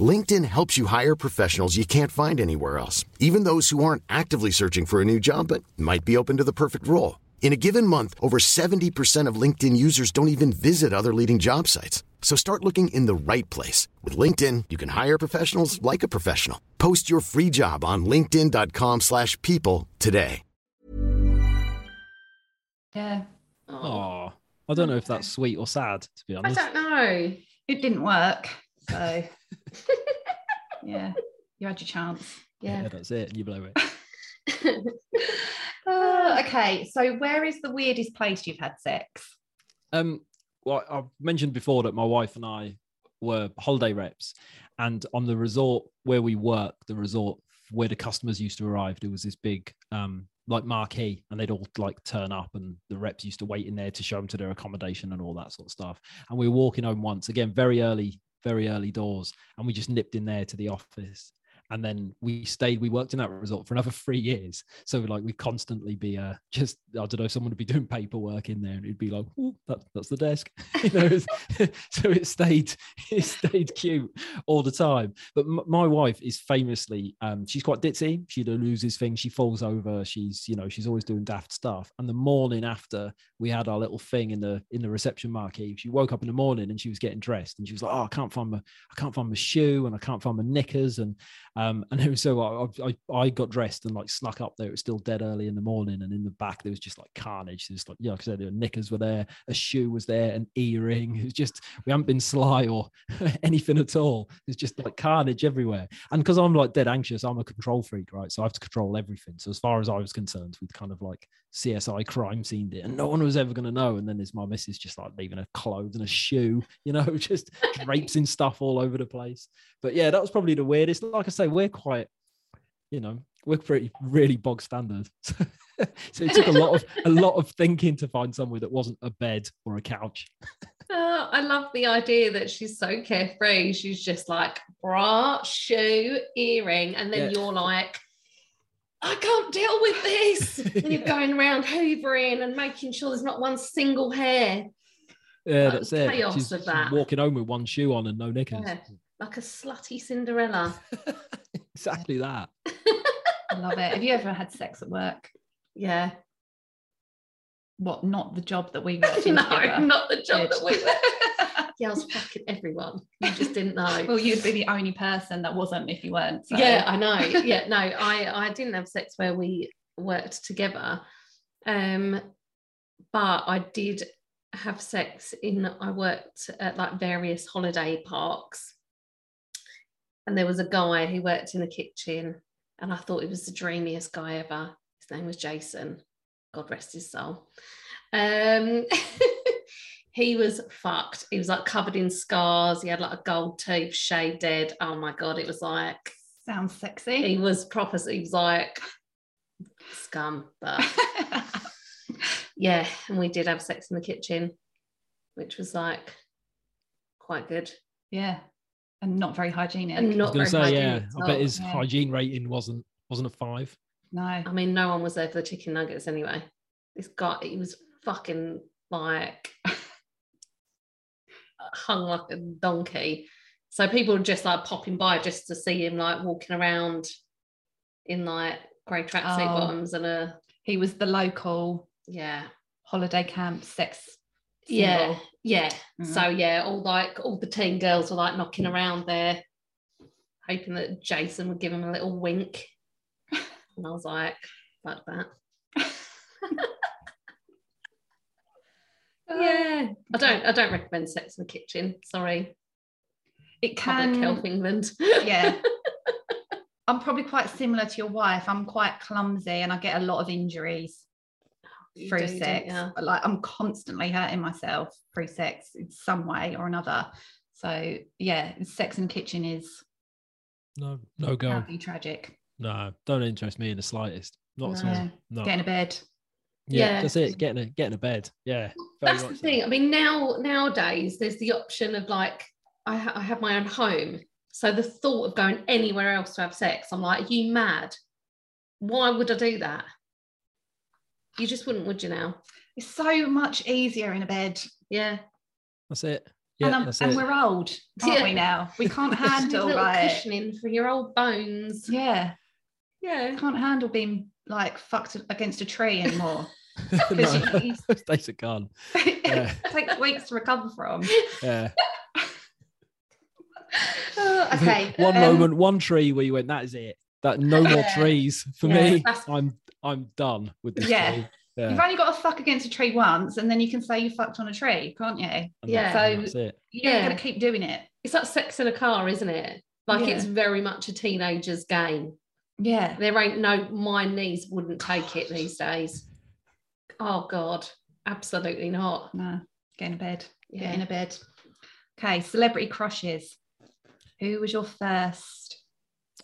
LinkedIn helps you hire professionals you can't find anywhere else, even those who aren't actively searching for a new job but might be open to the perfect role. In a given month, over 70% of LinkedIn users don't even visit other leading job sites. So start looking in the right place. With LinkedIn, you can hire professionals like a professional. Post your free job on linkedin.com slash people today. Yeah. Oh, I don't know if that's sweet or sad, to be honest. I don't know. It didn't work. So (laughs) yeah, you had your chance. Yeah, Yeah. that's it. You blow it. Uh, (laughs) okay, so where is the weirdest place you've had sex? Um, well, I've mentioned before that my wife and I were holiday reps, and on the resort where we work, the resort where the customers used to arrive, there was this big um like marquee, and they'd all like turn up, and the reps used to wait in there to show them to their accommodation and all that sort of stuff. And we were walking home once, again, very early, very early doors, and we just nipped in there to the office. And then we stayed. We worked in that resort for another (laughs) three years. So like we'd constantly be uh just I don't know, someone would be doing paperwork in there, and it'd be like, "Ooh, that, that's the desk. (laughs) you know, (laughs) so it stayed it stayed cute all the time. But m- my wife is famously um she's quite ditzy. She loses things. She falls over. She's you know she's always doing daft stuff. And the morning after we had our little thing in the in the reception marquee, she woke up in the morning and she was getting dressed, and she was like, "Oh, I can't find my I can't find my shoe, and I can't find my knickers." And um, and (laughs) it was so I, I I got dressed and like snuck up there. It was still dead early in the morning, and in the back there was just like carnage. There's like yeah, like I said, the knickers were there, a shoe was there, an earring. (laughs) It was just we haven't been sly or (laughs) anything at all. It's just like carnage everywhere. And because I'm like dead anxious, I'm a control freak, right? So I have to control everything. So as far as I was concerned, we'd kind of like CSI crime scene did, and no one was ever going to know. And then there's my missus just like leaving her clothes and a shoe, (laughs) you know, just drapes and stuff all over the place. But yeah, that was probably the weirdest. Like I say, we're quite, you know, we're pretty really bog standard. (laughs) so it took a lot of a (laughs) lot of thinking to find somewhere that wasn't a bed or a couch. Uh, I love the idea that she's so carefree. She's just like bra, shoe, earring, and then Yeah. you're like, I can't deal with this. (laughs) And you're Yeah. going around hoovering and making sure there's not one single hair, Yeah, Like that's the it. chaos She's, of she's that. walking home with one shoe on and no knickers. Yeah. like a slutty Cinderella. (laughs) exactly that. I love it. Have you ever had sex at work? Yeah. What? Not the job that we (laughs) worked in no, together? not the job Good. that we were. yeah, I was fucking everyone. You just didn't know. (laughs) well, you'd be the only person that wasn't if you weren't. So. Yeah, I know. Yeah, no, I I didn't have sex where we worked together, um, but I did have sex in. I worked at like various holiday parks, and there was a guy who worked in the kitchen, and I thought he was the dreamiest guy ever. His name was Jason. God rest his soul. Um, (laughs) he was fucked. He was like covered in scars. He had like a gold tooth, shaved dead. Oh my god, it was like Sounds sexy. he was proper. He was like scum, but (laughs) yeah. And we did have sex in the kitchen, which was like quite good yeah, and not very hygienic. and I not was very gonna say, yeah. I bet his yeah. hygiene rating wasn't wasn't a five. no. I mean, no one was there for the chicken nuggets anyway. This guy, he was fucking like hung like a donkey. So people were just like popping by just to see him like walking around in like grey tracksuit Oh. bottoms and a He was the local yeah, holiday camp sex. yeah, symbol. yeah. Mhm. So yeah, all like all the teen girls were like knocking around there, hoping that Jason would give him a little wink. (laughs) And I was like, fuck that. (laughs) Yeah, I don't. I don't recommend sex in the kitchen. Sorry, It Public can. Health England. Yeah. (laughs) I'm probably quite similar to your wife. I'm quite clumsy and I get a lot of injuries You through do, sex. ya? Like I'm constantly hurting myself through sex in some way or another. So yeah, Sex in the Kitchen is No, no go. tragic. No, don't interest me in the slightest. Not at all. No. No. Get in a bed. Yeah, Yeah. that's it. Getting a getting a bed. Yeah. very That's the much so. thing. I mean, now nowadays there's the option of like I, ha- I have my own home, so the thought of going anywhere else to have sex, I'm like, are you mad? Why would I do that? You just wouldn't, would you? Now, It's so much easier in a bed. yeah. That's it. Yeah, and, that's and it. we're old, aren't Yeah. we now? We can't (laughs) Just need a handle little like cushioning for your old bones. yeah, Yeah. can't handle being like fucked against a tree anymore. (laughs) no, 'cause you- (laughs) those days are gone. (laughs) Yeah. it takes weeks to recover from. Yeah. Oh, okay. one um, moment, one tree where you went, that is it. That no more Yeah. trees for Yeah, me. I'm I'm done with this Yeah. tree. You've only got to fuck against a tree once, and then you can say you fucked on a tree, can't you? And Yeah. that- So- that's it. You're Yeah. going to keep doing it. It's like sex in a car, isn't it? Like Yeah. it's very much a teenager's game. Yeah. There ain't no my knees wouldn't take it these days. Oh God, absolutely not. No, get in a bed. Yeah. Get in a bed. Okay, celebrity crushes. Who was your first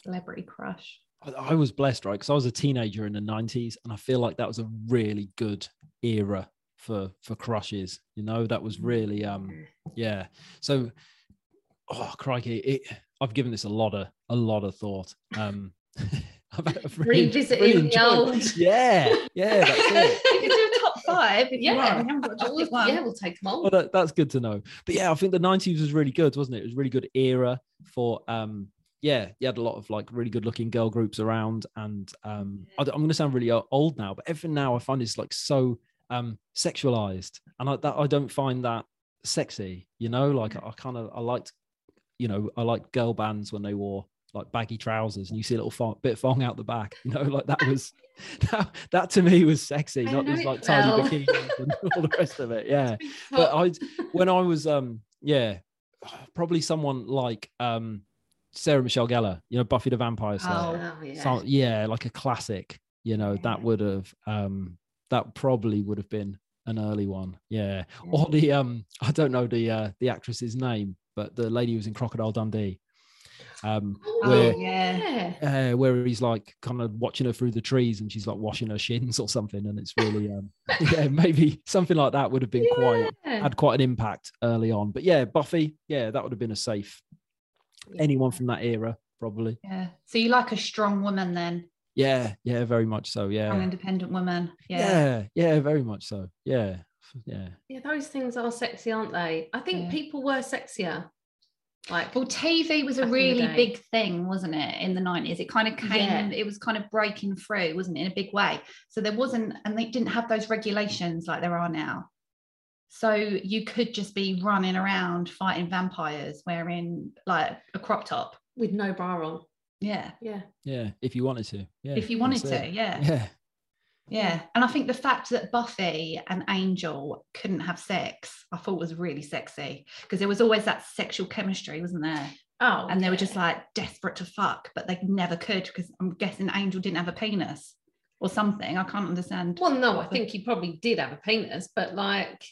celebrity crush? I, I was blessed, right? Because I was a teenager in the 90s, and I feel like that was a really good era for for crushes. You know, that was really um yeah. So oh crikey, it I've given this a lot of a lot of thought. Um (laughs) I've, I've really, Revisiting really the old- Yeah, yeah, (laughs) that's it. You can do a top five Yeah. want. We haven't got to just one. yeah, we'll take them all. Well, that, that's good to know. But yeah, I think the 90s was really good, wasn't it? It was a really good era for um yeah, you had a lot of like really good looking girl groups around and um I, am going to sound really old now, but everything now I find is like so um sexualized and I that I don't find that sexy, you know? Like I, kind of I liked you know, I liked girl bands when they wore like baggy trousers and you see a little bit of thong out the back, you know, (laughs) like that was that, that to me was sexy, I not just like tiny well. bikinis and (laughs) all the rest of it. Yeah (laughs) but I when I was um yeah probably someone like um Sarah Michelle Gellar, you know Buffy the Vampire Slayer. Oh, yeah. So, yeah, like a classic. You know that would have um that probably would have been an early one. Yeah, or the um I don't know the uh the actress's name, but the lady who was in Crocodile Dundee. Um, Oh, where yeah. yeah. uh, where he's like kind of watching her through the trees and she's like washing her shins or something, and it's really um (laughs) yeah maybe something like that would have been quite had quite an impact early on. But yeah, Buffy, yeah, that would have been a safe. Anyone from that era, probably. Yeah. So you like a strong woman then? Yeah, yeah, very much so. Strong Yeah, independent woman. Yeah. yeah, yeah, very much so. Yeah, yeah. Yeah, those things are sexy, aren't they? I think Yeah. people were sexier. Like, Well, TV was a Back in the really big thing, wasn't it, in the 90s? It kind of came, Yeah. it was kind of breaking through, wasn't it, in a big way? So there wasn't, and they didn't have those regulations like there are now. So you could just be running around fighting vampires wearing like a crop top. with no bra on. Yeah. Yeah. Yeah, if you wanted to. Yeah. if you wanted to, it. yeah. Yeah. Yeah. And I think the fact that Buffy and Angel couldn't have sex, I thought was really sexy because there was always that sexual chemistry, wasn't there? Oh, and they were just like desperate to fuck, but they never could because I'm guessing Angel didn't have a penis or something. I can't understand. Well, no, I think he probably did have a penis, but like,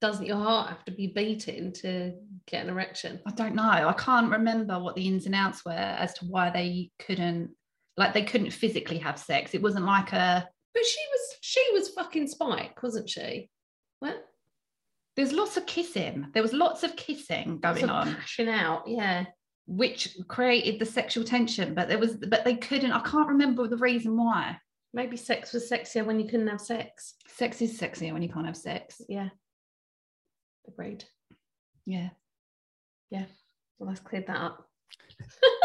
doesn't your heart have to be beating to get an erection? I don't know. I can't remember what the ins and outs were as to why they couldn't, like, they couldn't physically have sex. It wasn't like a. But she was she was fucking Spike, wasn't she? What? There's lots of kissing. There was lots of kissing going Some on, passion out, yeah. which created the sexual tension. But there was, but they couldn't. I can't remember the reason why. Maybe sex was sexier when you couldn't have sex. Sex is sexier when you can't have sex. Yeah. Agreed. Yeah. Yeah. Well, let's clear that up. (laughs)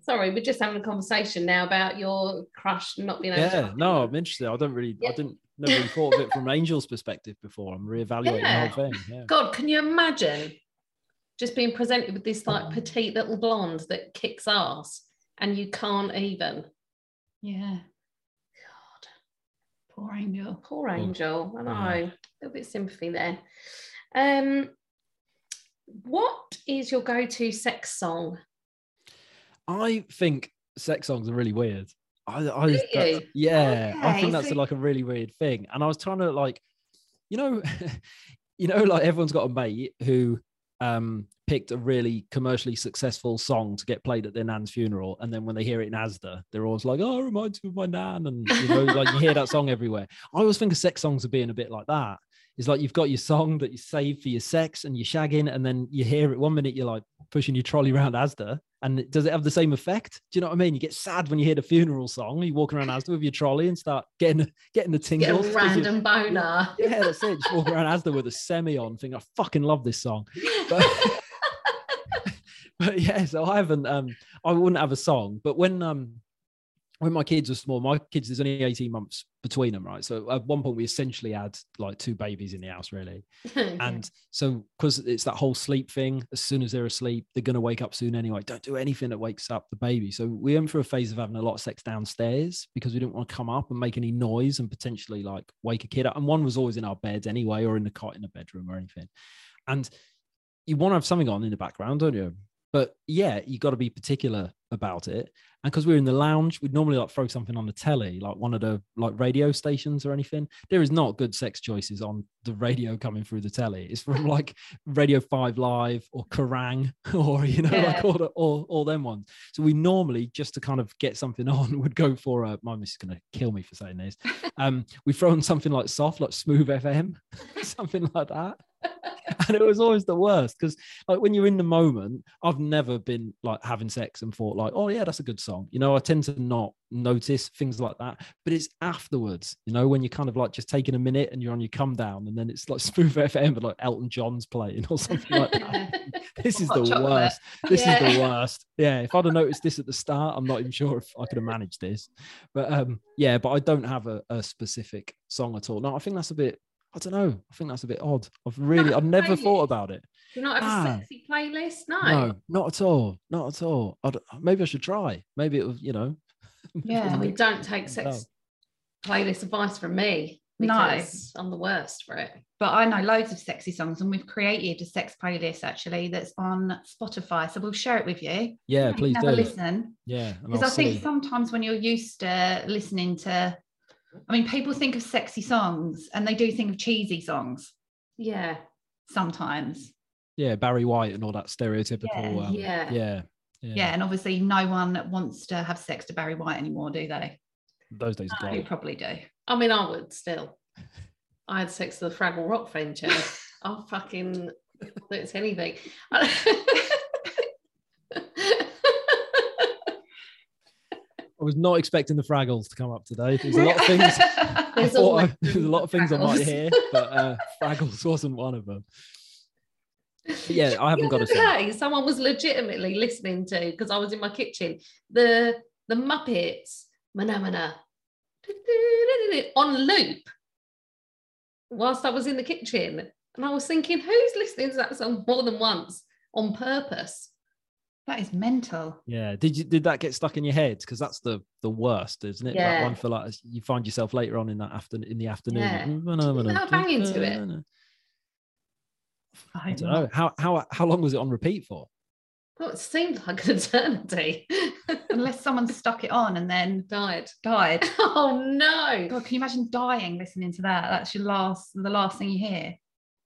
Sorry, we're just having a conversation now about your crush not being able to. Yeah. No, I'm interested. I don't really, I didn't never really thought of it from Angel's perspective before. I'm reevaluating Yeah. the whole thing. Yeah. God, can you imagine just being presented with this like petite little blonde that kicks ass and you can't even? Yeah. God, Poor Angel. poor angel. I know. Yeah. A little bit of sympathy there. Um, what is your go-to sex song? I think sex songs are really weird. I, I Do that's- you? yeah, I think that's so- like a really weird thing. And I was trying to like, you know, (laughs) you know, like everyone's got a mate who um, picked a really commercially successful song to get played at their nan's funeral, and then when they hear it in Asda, they're always like, "Oh, it reminds me of my nan," and you know, like you hear that song everywhere. I always think of sex songs are being a bit like that. It's like you've got your song that you save for your sex and you're shagging, and then you hear it one minute, you're like pushing your trolley around Asda, and does it have the same effect? Do you know what I mean? You get sad when you hear the funeral song. You walk around Asda with your trolley and start getting getting the Get tingles. you- (laughs) random boner. yeah, that's it. Just walk around Asda with a semi on, think I fucking love this song. But, (laughs) but yeah, so I haven't. Um, I wouldn't have a song. But when um, when my kids were small, my kids there's only eighteen months between them, right? So at one point we essentially had like two babies in the house, really. (laughs) And so, because it's that whole sleep thing, as soon as they're asleep, they're going to wake up soon anyway. Don't do anything that wakes up the baby. So, we went through a phase of having a lot of sex downstairs because we didn't want to come up and make any noise and potentially like wake a kid up. And one was always in our bed anyway, or in the cot in the bedroom or anything. And you want to have something on in the background, don't you? But yeah, you got to be particular about it. And because we're in the lounge, we'd normally like throw something on the telly, like one of the like radio stations or anything. There is not good sex choices on the radio coming through the telly. It's from (laughs) like Radio 5 Live or Kerrang (laughs) or, you know, Yeah. like all, the, all, all them ones. So we normally, just to kind of get something (laughs) on, would go for a, my miss is going to kill me for saying this. Um, we throw on something like soft, like Smooth FM, something like that. (laughs) And it was always the worst because, like, when you're in the moment, I've never been like having sex and thought, like, oh, yeah, that's a good song. You know, I tend to not notice things like that, but it's afterwards, you know, when you're kind of like just taking a minute and you're on your come down, and then it's like Smooth FM, but like Elton John's playing or something like that. (laughs) This is Hot the chocolate. worst. This is the (laughs) worst. Yeah, if I'd have noticed this at the start, I'm not even sure if I could have managed this. But um, yeah, but I don't have a, a specific song at all. No, I think that's a bit. I don't know. I think that's a bit odd. I've really, I've never thought about it. Do you not have a Ah. sexy playlist? No. No, not at all. Not at all. I don't- maybe I should try. Maybe it was, you know. (laughs) Yeah. we don't take sex No. playlist advice from me. No. because I'm the worst for it. but I know loads of sexy songs, and we've created a sex playlist actually that's on Spotify. So we'll share it with you. Yeah, You can please have do. a listen. Yeah, Because I'll I think sometimes when you're used to listening to, I mean, people think of sexy songs and they do think of cheesy songs Yeah. sometimes. Yeah, Barry White and all that stereotypical. Yeah, um, yeah. yeah, Yeah. and obviously no one wants to have sex to Barry White anymore, do they? Those days are You probably do. I mean, I would still. (laughs) I had sex with the Fraggle Rock venture. (laughs) I'll fucking (laughs) it's anything. I was not expecting the Fraggles to come up today. There's a lot of (laughs) things. (laughs) I There's I- there's a lot of things I might hear, but uh, Fraggles wasn't one of them. But yeah, I haven't got a day, someone was legitimately listening to because I was in my kitchen. The the Muppets, Mana Mana, on loop whilst I was in the kitchen, and I was thinking, who's listening to that song more than once on purpose? That is mental. Yeah, did you did that get stuck in your head? Because that's the the worst, isn't it? That Yeah. one for like you find yourself later on in that afternoon in the afternoon. Yeah. like, Without banging to it. Mm, mm. I don't know how how how long was it on repeat for? Well, it seemed like an eternity. (laughs) (laughs) Unless someone stuck it on and then Died. died. (laughs) Oh no. God, can you imagine dying listening to that? That's your last, the last thing you hear.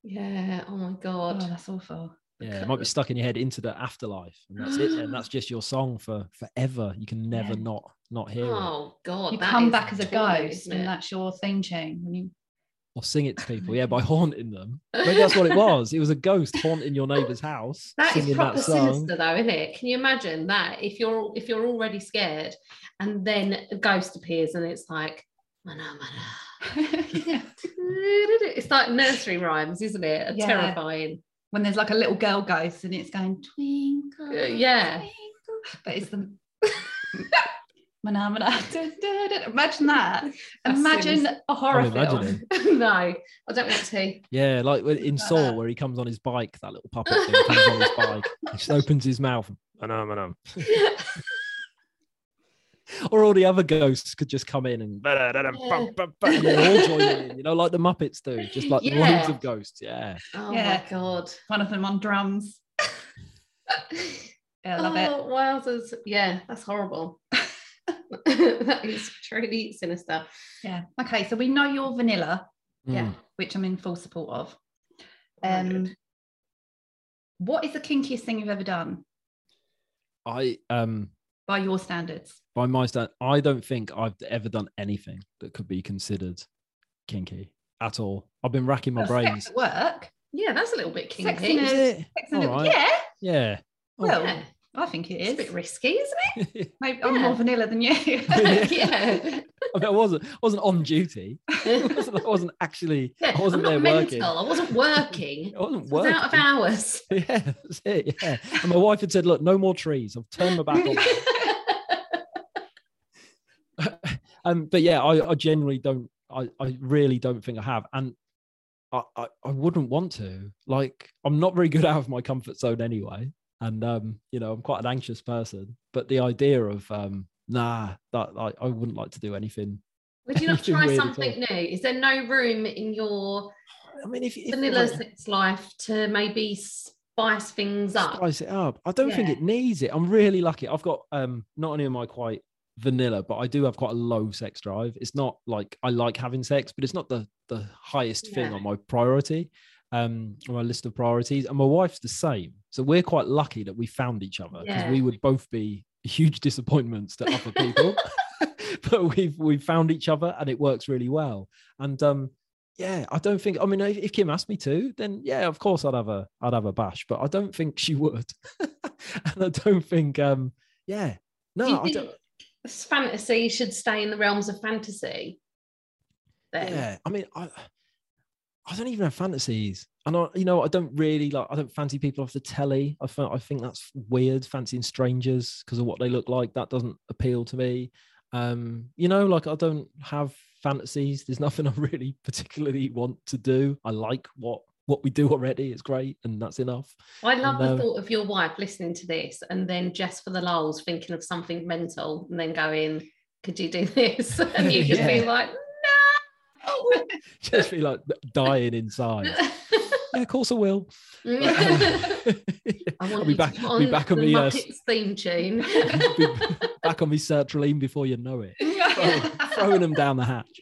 Yeah. Oh my Oh, god. that's awful. Yeah, it might be stuck in your head into the afterlife, and that's it. And (gasps) that's just your song for forever. You can never Yeah. not not hear it Oh god. you come back as a ghost, and that's your theme tune. When you, or sing it to people. Yeah, by (laughs) haunting them. Maybe that's what it was. It was a ghost haunting your neighbour's house, (laughs) That is singing proper that song. sinister, though, isn't it? Can you imagine that if you're if you're already scared, and then a ghost appears, and it's like, mana mana. (laughs) yeah. It's like nursery rhymes, isn't it? Yeah. Terrifying. When there's like a little girl ghost and it's going twinkle, Uh, yeah. twinkle," but it's the Mana, mana, da, da, da. imagine that. Imagine sinister. a horror I'm film. (laughs) (laughs) no, I don't want to. Yeah, like when- in Saw, that. where he comes on his bike, that little puppet thing comes on his bike. He just (laughs) opens his mouth. "Manam, manam." (laughs) Or all the other ghosts could just come in and, Yeah. and they're all joining in, you know, like the Muppets do, just like Yeah. loads of ghosts. Yeah. Oh Yeah. my god. One of them on drums. (laughs) Yeah, I love it. oh, wowzers. Yeah, that's horrible. (laughs) that is truly sinister. Yeah. Okay, so we know you're vanilla, Yeah. Mm. which I'm in full support of. Hundred. Um, What is the kinkiest thing you've ever done I um by your standards? by my stand, I don't think I've ever done anything that could be considered kinky at all. I've been racking my Well, sex brains. at work. Yeah, that's a little bit kinky. in Is a- it? Sex in a- Yeah. Yeah. Oh, Well, Yeah. I think it It's a bit risky, isn't it? (laughs) Maybe I'm yeah. more vanilla than you. (laughs) (laughs) yeah. I, mean, I wasn't I wasn't on duty. I wasn't, I wasn't actually. Yeah, I wasn't I'm there not working. mental. I wasn't working. I wasn't I was out of hours. Yeah, that's it. Yeah. And my wife had said, "Look, no more trees. I've turned my back on." Them." (laughs) um, but yeah, I, I genuinely don't. I, I really don't think I have, and I, I, I wouldn't want to. Like, I'm not very good (laughs) out of my comfort zone anyway, and um, you know, I'm quite an anxious person. But the idea of um, nah, that I, I wouldn't like to do anything. Would you (laughs) not try something new? Is there no room in your I mean, if, if vanilla like, sex life to maybe spice things up? spice it up. I don't think it needs it. I'm really lucky. I've got um not only am I quite vanilla, but I do have quite a low sex drive. It's not like I like having sex, but it's not the the highest thing on my priority, um, on my list of priorities. And my wife's the same. So we're quite lucky that we found each other because Yeah. we would both be huge (laughs) disappointments to other people. (laughs) (laughs) but we've we've found each other and it works really well. And um yeah, I don't think. I mean, if, if Kim asked me to, then yeah, of course I'd have a I'd have a bash, but I don't think she would, and I don't think. um Yeah, no, I don't. Fantasy should stay in the realms of fantasy? Then Yeah, I mean, I I don't even have fantasies, and I you know I don't really like. I don't fancy people off the telly. I I think that's weird. Fancying strangers because of what they look like that doesn't appeal to me. Um, you know, like I don't have fantasies. There's (laughs) nothing I really particularly want to do. I like what what we do already. It's great, and that's enough. I love And, the um, thought of your wife listening to this and then just for the lulls thinking of something mental and then going, "Could you do this?" (laughs) and you just Yeah. being like, (laughs) "No." Just be like dying inside. (laughs) Yeah, of course I will. I I'll want be back. to I'll be back on the me. Uh, theme tune. back on me sertraline before you know it. Throw- throwing them down the hatch.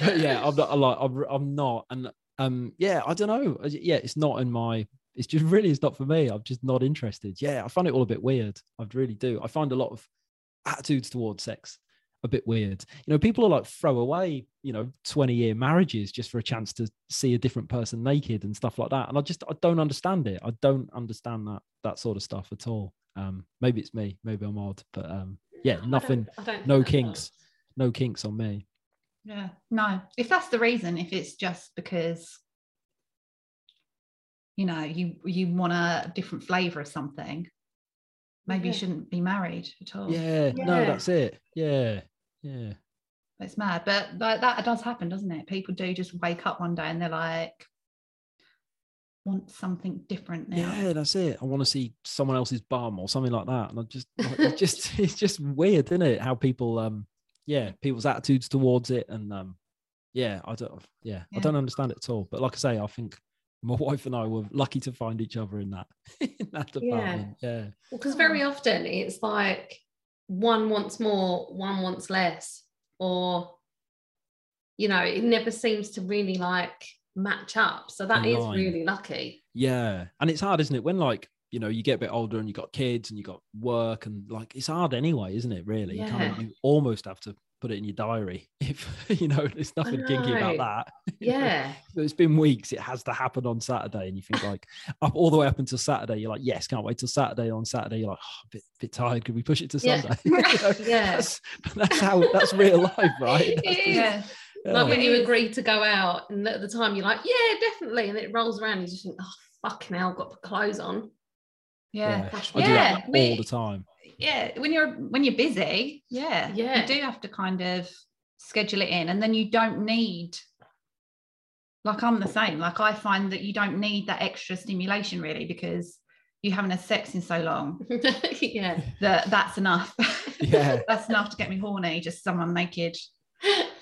But yeah, I'm not. I'm like, I'm, I'm not, and um, yeah, I don't know. Uh, Yeah, it's not in my. It's just (laughs) really, it's not for me. I'm just not interested. Yeah, I find it all a bit weird. I really do. I find a lot of attitudes towards sex a bit weird. You know, people are like throw away, you know, 20 year marriages just for a chance to see a different person naked and stuff like that. And I just I don't understand it. I don't understand that that sort of stuff at all. Um, maybe it's me, maybe I'm odd, but um, yeah, nothing, no kinks, no kinks on me. Yeah. No. If that's the reason, if it's just because you know you you want a different flavor of something, maybe you shouldn't be married at all. Yeah, no, that's it. Yeah, yeah, It's mad, but like that does happen, doesn't it? People do just wake up one day and they're like, want something different now. yeah, that's it. I want to see someone else's bum or something like that, and I just, (laughs) like, it's just, it's just weird, isn't it? How people, um, yeah, people's attitudes towards it, and um, yeah, I don't, yeah, I don't understand it at all. But like I say, I think my (laughs) wife and I were lucky to find each other in that, (laughs) in that Yeah. department. Yeah, Well, because very often it's like one wants more, one wants less, or you know, it never seems to really like match up. So that is Align. really lucky. Yeah. And it's hard, isn't it? When like, you know, you get a bit older and you got kids and you got work and like it's hard anyway, isn't it? Really? You, kind of, you almost have to put it in your diary (laughs) if you know there's nothing kinky about that. (laughs) Know, Yeah. It's been weeks, it has to happen on Saturday, and you think like up all the way up until Saturday, you're like, yes, can't wait till Saturday. On Saturday, you're like, oh, a bit, bit tired. Could we push it to Yeah. Sunday? (laughs) You know, Yeah. That's, that's how that's real life, right? That's It just-. Yeah. Like when you agree to go out, and at the time you're like, yeah, definitely, and it rolls around, you just think, oh fucking hell, I've got put clothes on. Yeah. I do Yeah, that all we- the time. Yeah. When you're when you're busy, yeah. Yeah. You do have to kind of schedule it in. And then you don't need like I'm the same. Like I find that you don't need that extra stimulation really because you haven't had sex in so long (laughs) yeah. that that's enough. Yeah. (laughs) that's enough to get me horny, just someone naked.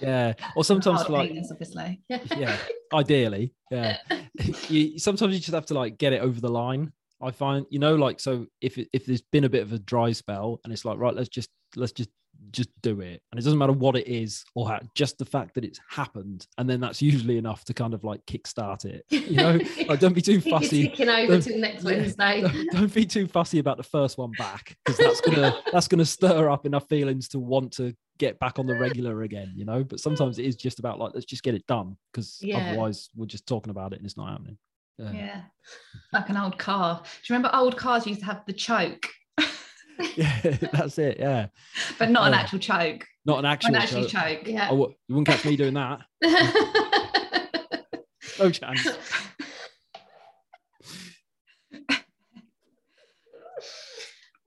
Yeah. Or sometimes Hard like penis, obviously. yeah ideally yeah (laughs) you sometimes you just have to like get it over the line i find you know like so if if there's been a bit of a dry spell and it's like right let's just let's just just do it. And it doesn't matter what it is or how, just the fact that it's happened. And then that's usually enough to kind of like kickstart it. You know, (laughs) like don't be too fussy. ticking over Don't- till next (laughs) Wednesday. Don't, don't be too fussy about the first one back because that's gonna (laughs) that's gonna stir up enough feelings to want to get back on the regular again, you know. But sometimes it is just about like let's just get it done because Yeah. otherwise we're just talking about it and it's not happening. Yeah. Yeah. Like an old car. Do you remember old cars used to have the choke, (laughs) Yeah, that's it. Yeah, (laughs) but not an actual choke? not an actual. Choke. An actual choke. choke. Yeah. Oh, you wouldn't catch me doing that. (laughs) No chance.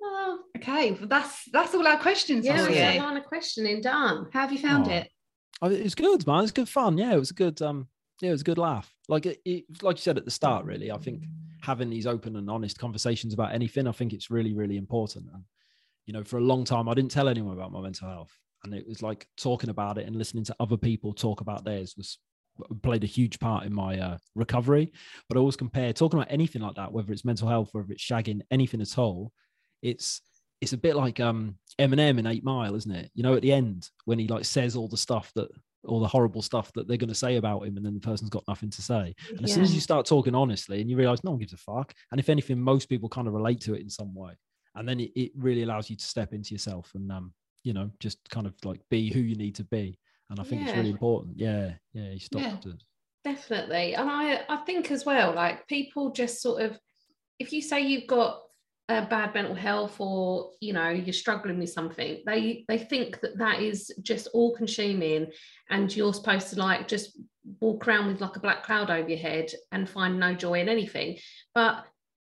Oh, Okay, well that's that's all our questions yeah, for we you. have line of questioning done. How have you found Oh. it? Oh, it was good, man. It's good fun. Yeah, it was a good. Um, yeah, it was a good laugh. Like it, it, like you said at the start. Really, I think having these open and honest conversations about anything, I think it's really, really important. And you know, for a long time, I didn't tell anyone about my mental health, and it was like talking about it and listening to other people talk about theirs was played a huge part in my uh, recovery. But I always compare talking about anything like that, whether it's mental health, or whether it's shagging, anything at all. It's it's a bit like um Eminem in Eight Mile, isn't it? You know, at the end when he like says all the stuff that all the horrible stuff that they're going to say about him, and then the person's got nothing to say. And as soon as you start talking honestly, and you realize no one gives a fuck, and if anything, most people kind of relate to it in some way, and then it, it really allows you to step into yourself and um you know just kind of like be who you need to be. And I think it's really important. Yeah, yeah. You stop Yeah. to Definitely. And I, I think as well, like people just sort of, if you say you've got a bad mental health or, you know, you're struggling with something, they, they think that that is just all consuming and you're supposed to like just walk around with like a black cloud over your head and find no joy in anything. But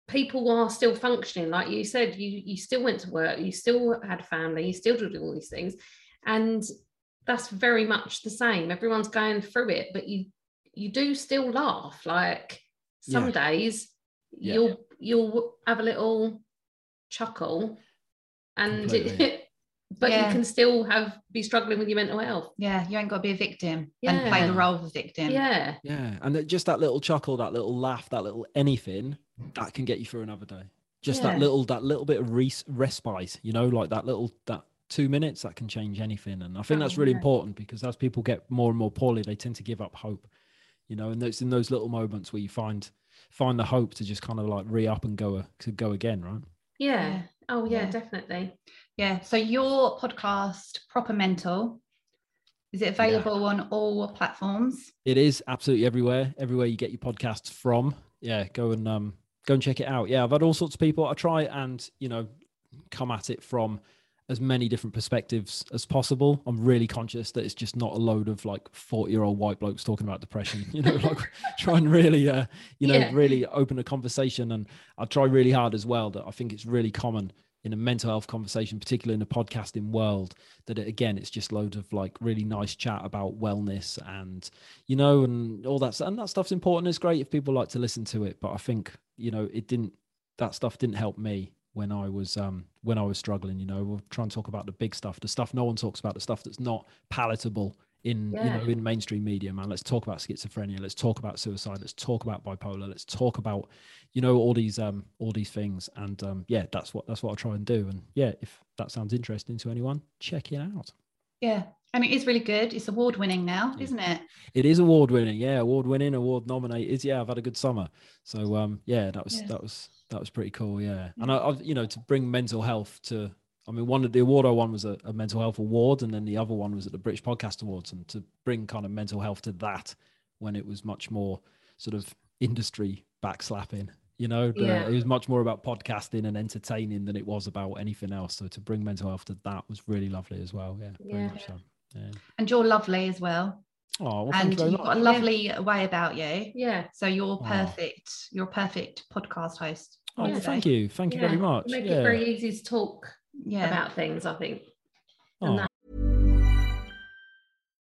people are still functioning. Like you said, you, you still went to work, you still had a family, you still did all these things. And that's very much the same. Everyone's going through it, but you you do still laugh. Like some Yeah. days Yeah. you'll you'll have a little chuckle and it, (laughs) but Yeah. you can still have be struggling with your mental health. Yeah, you ain't got to be a victim and play the role of a victim. Yeah. Yeah, and that, just that little chuckle, that little laugh, that little anything, that can get you through another day. Just that little, that little bit of res- respite, you know, like that little that two minutes that can change anything. And I think that's really yeah. important because as people get more and more poorly, they tend to give up hope, you know. And it's in those little moments where you find find the hope to just kind of like re up and go to go again, right? Yeah. Yeah. Oh yeah, Yeah. definitely. Yeah. So your podcast, Proper Mental, is it available on all platforms? It is absolutely everywhere. Everywhere you get your podcasts from. Yeah, go and um go and check it out. Yeah, I've had all sorts of people. I try and, you know, come at it from as many different perspectives as possible. I'm really conscious that it's just not a load of like 40 year old white blokes talking about depression, (laughs) you know, like try and really, uh, you know, Yeah. really open a conversation. And I try really hard as well that I think it's really common in a mental health conversation, particularly in the podcasting world, that it, again, it's just loads of like really nice chat about wellness and, you know, and all that. And that stuff's important. It's great if people like to listen to it. But I think, you know, it didn't, that stuff didn't help me when I was um when I was struggling. You know, we'll try and talk about the big stuff, the stuff no one talks about, the stuff that's not palatable in you know in mainstream media. Man, let's talk about schizophrenia. Let's talk about suicide. Let's talk about bipolar. Let's talk about you know all these um all these things. And um yeah, that's what that's what I try and do. And yeah, if that sounds interesting to anyone, check it out. Yeah. And it is really good. It's award winning now, Yeah. isn't it? It is award winning, yeah, award winning, award nominated. Yeah, I've had a good summer. So um, yeah, that was Yeah. that was that was pretty cool. Yeah, and I, I've you know to bring mental health to. I mean, one of the award I won was a, a mental health award, and then the other one was at the British Podcast Awards, and to bring kind of mental health to that when it was much more sort of industry backslapping. You know, the- Yeah. it was much more about podcasting and entertaining than it was about anything else. So to bring mental health to that was really lovely as well. Yeah, very Yeah. much so. Yeah. And you're lovely as well. Oh, well, and you you've got a lovely way about you. Yeah. So you're Aw. perfect. You're a perfect podcast host. Oh, would well, thank you. Thank you very much. Make yeah. it very easy to talk Yeah. about things, I think. Oh, that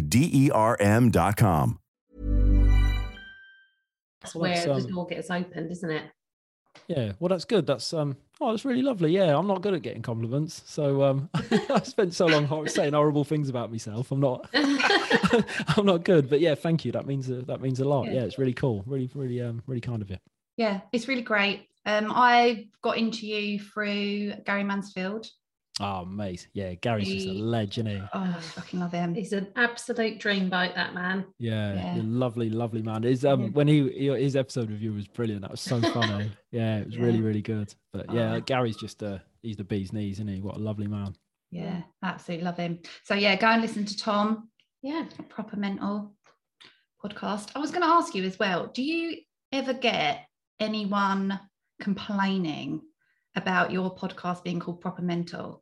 D E R M.com. That's Well, where that's, the um, door gets opened, isn't it? Yeah, well, that's good. That's um, oh, that's really lovely. Yeah, I'm not good at getting compliments, so um, (laughs) I spent so long saying horrible things about myself. I'm not, (laughs) (laughs) I'm not good. But yeah, thank you. That means a, that means a lot. Yeah. Yeah, it's really cool. Really, really, um, really kind of you. Yeah, it's really great. Um, I got into you through Gary Mansfield. Oh, mate. Yeah, Gary's just a legend. Isn't? Oh, I fucking love him. He's an absolute dreamboat, that man. Yeah, Yeah. lovely, lovely man. His um Yeah. when he, he his episode with you was brilliant. That was so funny. (laughs) yeah, it was really, Yeah. really good. But yeah, Oh. Gary's just uh he's the bee's knees, isn't he? What a lovely man. Yeah, absolutely love him. So yeah, go and listen to Tom, Yeah. Proper Mental podcast. I was going to ask you as well. Do you ever get anyone complaining about your podcast being called Proper Mental?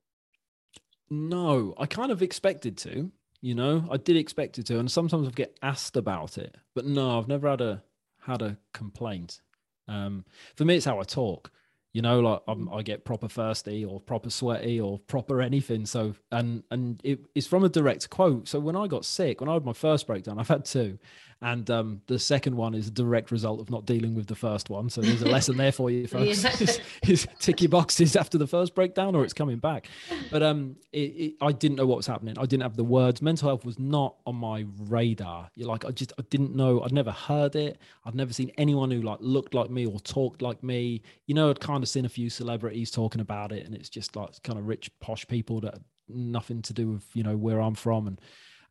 No, I kind of expected to, you know, I did expect it to, and sometimes I get asked about it, but no, I've never had a had a complaint. Um, for me, it's how I talk. You know, like I'm, I get proper thirsty or proper sweaty or proper anything. So, and and it, it's from a direct quote. So when I got sick, when I had my first breakdown, I've had two, and um, the second one is a direct result of not dealing with the first one. So there's a lesson there for you, (laughs) folks. (laughs) Yeah. is, is tick your boxes after the first breakdown, or it's coming back. But um, it, it, I didn't know what was happening. I didn't have the words. Mental health was not on my radar. You're like, I just, I didn't know. I'd never heard it. I'd never seen anyone who like looked like me or talked like me. You know, I'd kind of seen a few celebrities talking about it, and it's just like kind of rich, posh people that nothing to do with you know where I'm from, and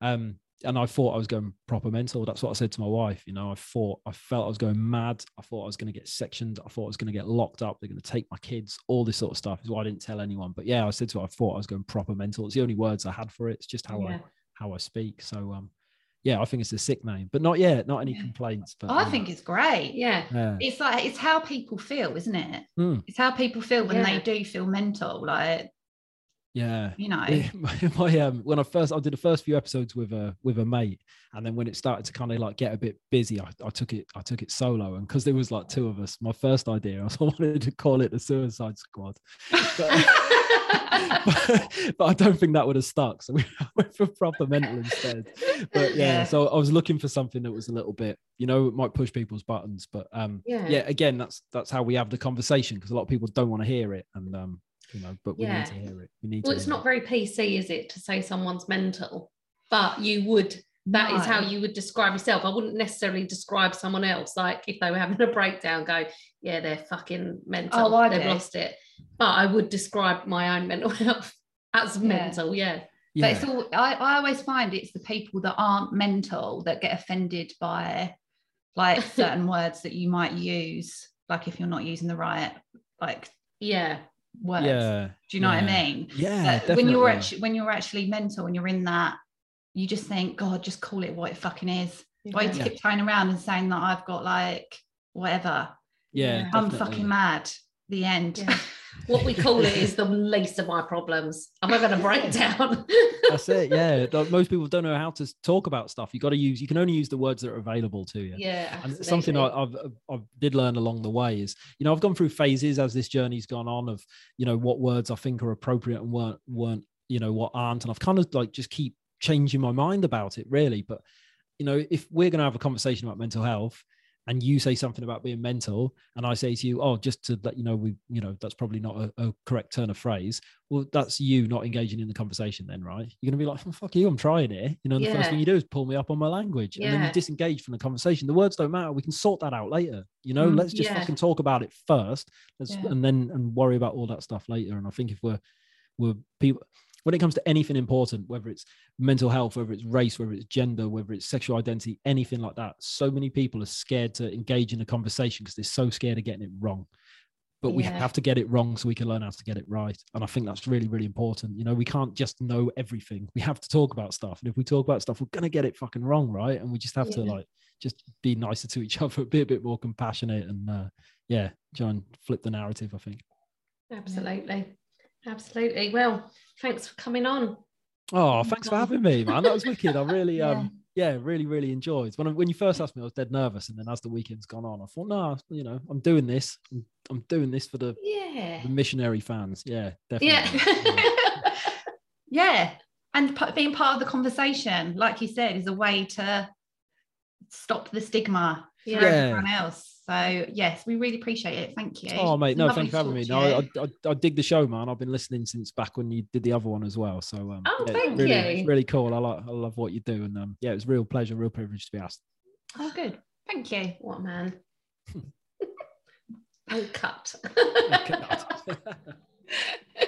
um, and I thought I was going proper mental. That's what I said to my wife. You know, I thought I felt I was going mad. I thought I was going to get sectioned. I thought I was going to get locked up. They're going to take my kids. All this sort of stuff is why I didn't tell anyone. But yeah, I said to her, I thought I was going proper mental. It's the only words I had for it. It's just how Yeah. I how I speak. So um, yeah, I think it's a sick name, but not yet. Not any Yeah. complaints. But I um, think it's great. Yeah. yeah. It's like it's how people feel, isn't it? Mm. It's how people feel when Yeah. they do feel mental. Like Yeah. you know, (laughs) Yeah, my, my, um when I first I did the first few episodes with a with a mate, and then when it started to kind of like get a bit busy, I, I took it I took it solo, and because there was like two of us, my first idea was (laughs) I wanted to call it the Suicide Squad, but, (laughs) but, but I don't think that would have stuck, so we (laughs) went for proper mental instead. But yeah, Yeah. so I was looking for something that was a little bit, you know, it might push people's buttons, but um Yeah. yeah, again, that's that's how we have the conversation because a lot of people don't want to hear it, and um you know, but we Yeah. need to hear it. We need Well, to. it's hear not very PC, is it, to say someone's mental? But you would, That is how you would describe yourself. I wouldn't necessarily describe someone else. Like if they were having a breakdown, go, yeah, they're fucking mental. Oh, I They've do. lost it. But I would describe my own mental (laughs) health as Yeah. mental. Yeah. Yeah. But it's all I, I always find it's the people that aren't mental that get offended by like (laughs) certain words that you might use, like if you're not using the right like Yeah. words. yeah. Do you know what I mean? Yeah. But when you're actually when you're actually mental and you're in that, you just think, God, just call it what it fucking is. Why do you Yeah. keep turning around and saying that I've got like whatever? yeah, I'm definitely. fucking mad. The end. (laughs) What we call it is the least of my problems. I'm having a breakdown. (laughs) That's it. Yeah. Like, most people don't know how to talk about stuff. You got to use. You can only use the words that are available to you. yeah. And something I, I've I did learn along the way is, you know, I've gone through phases as this journey's gone on of, you know, what words I think are appropriate and weren't weren't, you know, what aren't, and I've kind of like just keep changing my mind about it, really. But you know, if we're going to have a conversation about mental health, and you say something about being mental and i say to you oh just to let you know we you know that's probably not a, a correct turn of phrase well that's you not engaging in the conversation then right you're going to be like oh, fuck you i'm trying it you know the Yeah. first thing you do is pull me up on my language and then you disengage from the conversation the words don't matter we can sort that out later you know Mm, let's just yeah. fucking talk about it first let's, Yeah. and then and worry about all that stuff later and i think if we're we're people when it comes to anything important, whether it's mental health, whether it's race, whether it's gender, whether it's sexual identity, anything like that, so many people are scared to engage in a conversation because they're so scared of getting it wrong. But we have to get it wrong so we can learn how to get it right. And I think that's really, really important. You know, we can't just know everything. We have to talk about stuff. And if we talk about stuff, we're gonna get it fucking wrong, right? And we just have to like just be nicer to each (laughs) other, be a bit more compassionate and uh yeah, try and flip the narrative, I think. Absolutely. Absolutely. Well, thanks for coming on. Oh, thanks for having me, man. That was (laughs) wicked. I really, Yeah. um, yeah, really, really enjoyed. When I, when you first asked me, I was dead nervous, and then as the weekend's gone on, I thought, no, you know, I'm doing this. I'm, I'm doing this for the, Yeah. the missionary fans. Yeah, definitely. Yeah. (laughs) yeah and p- being part of the conversation like you said is a way to stop the stigma for Yeah. everyone else so yes we really appreciate it thank you Oh, mate, It's no, thank you for having me. No, I. I, I dig the show, man. I've been listening since back when you did the other one as well. So, um, Oh, yeah, thank really, you. It's really cool. I like, I love what you do, and um, yeah, it was real pleasure, real privilege to be asked. oh good thank you what a man. (laughs) (laughs) Uncut. Okay. (laughs)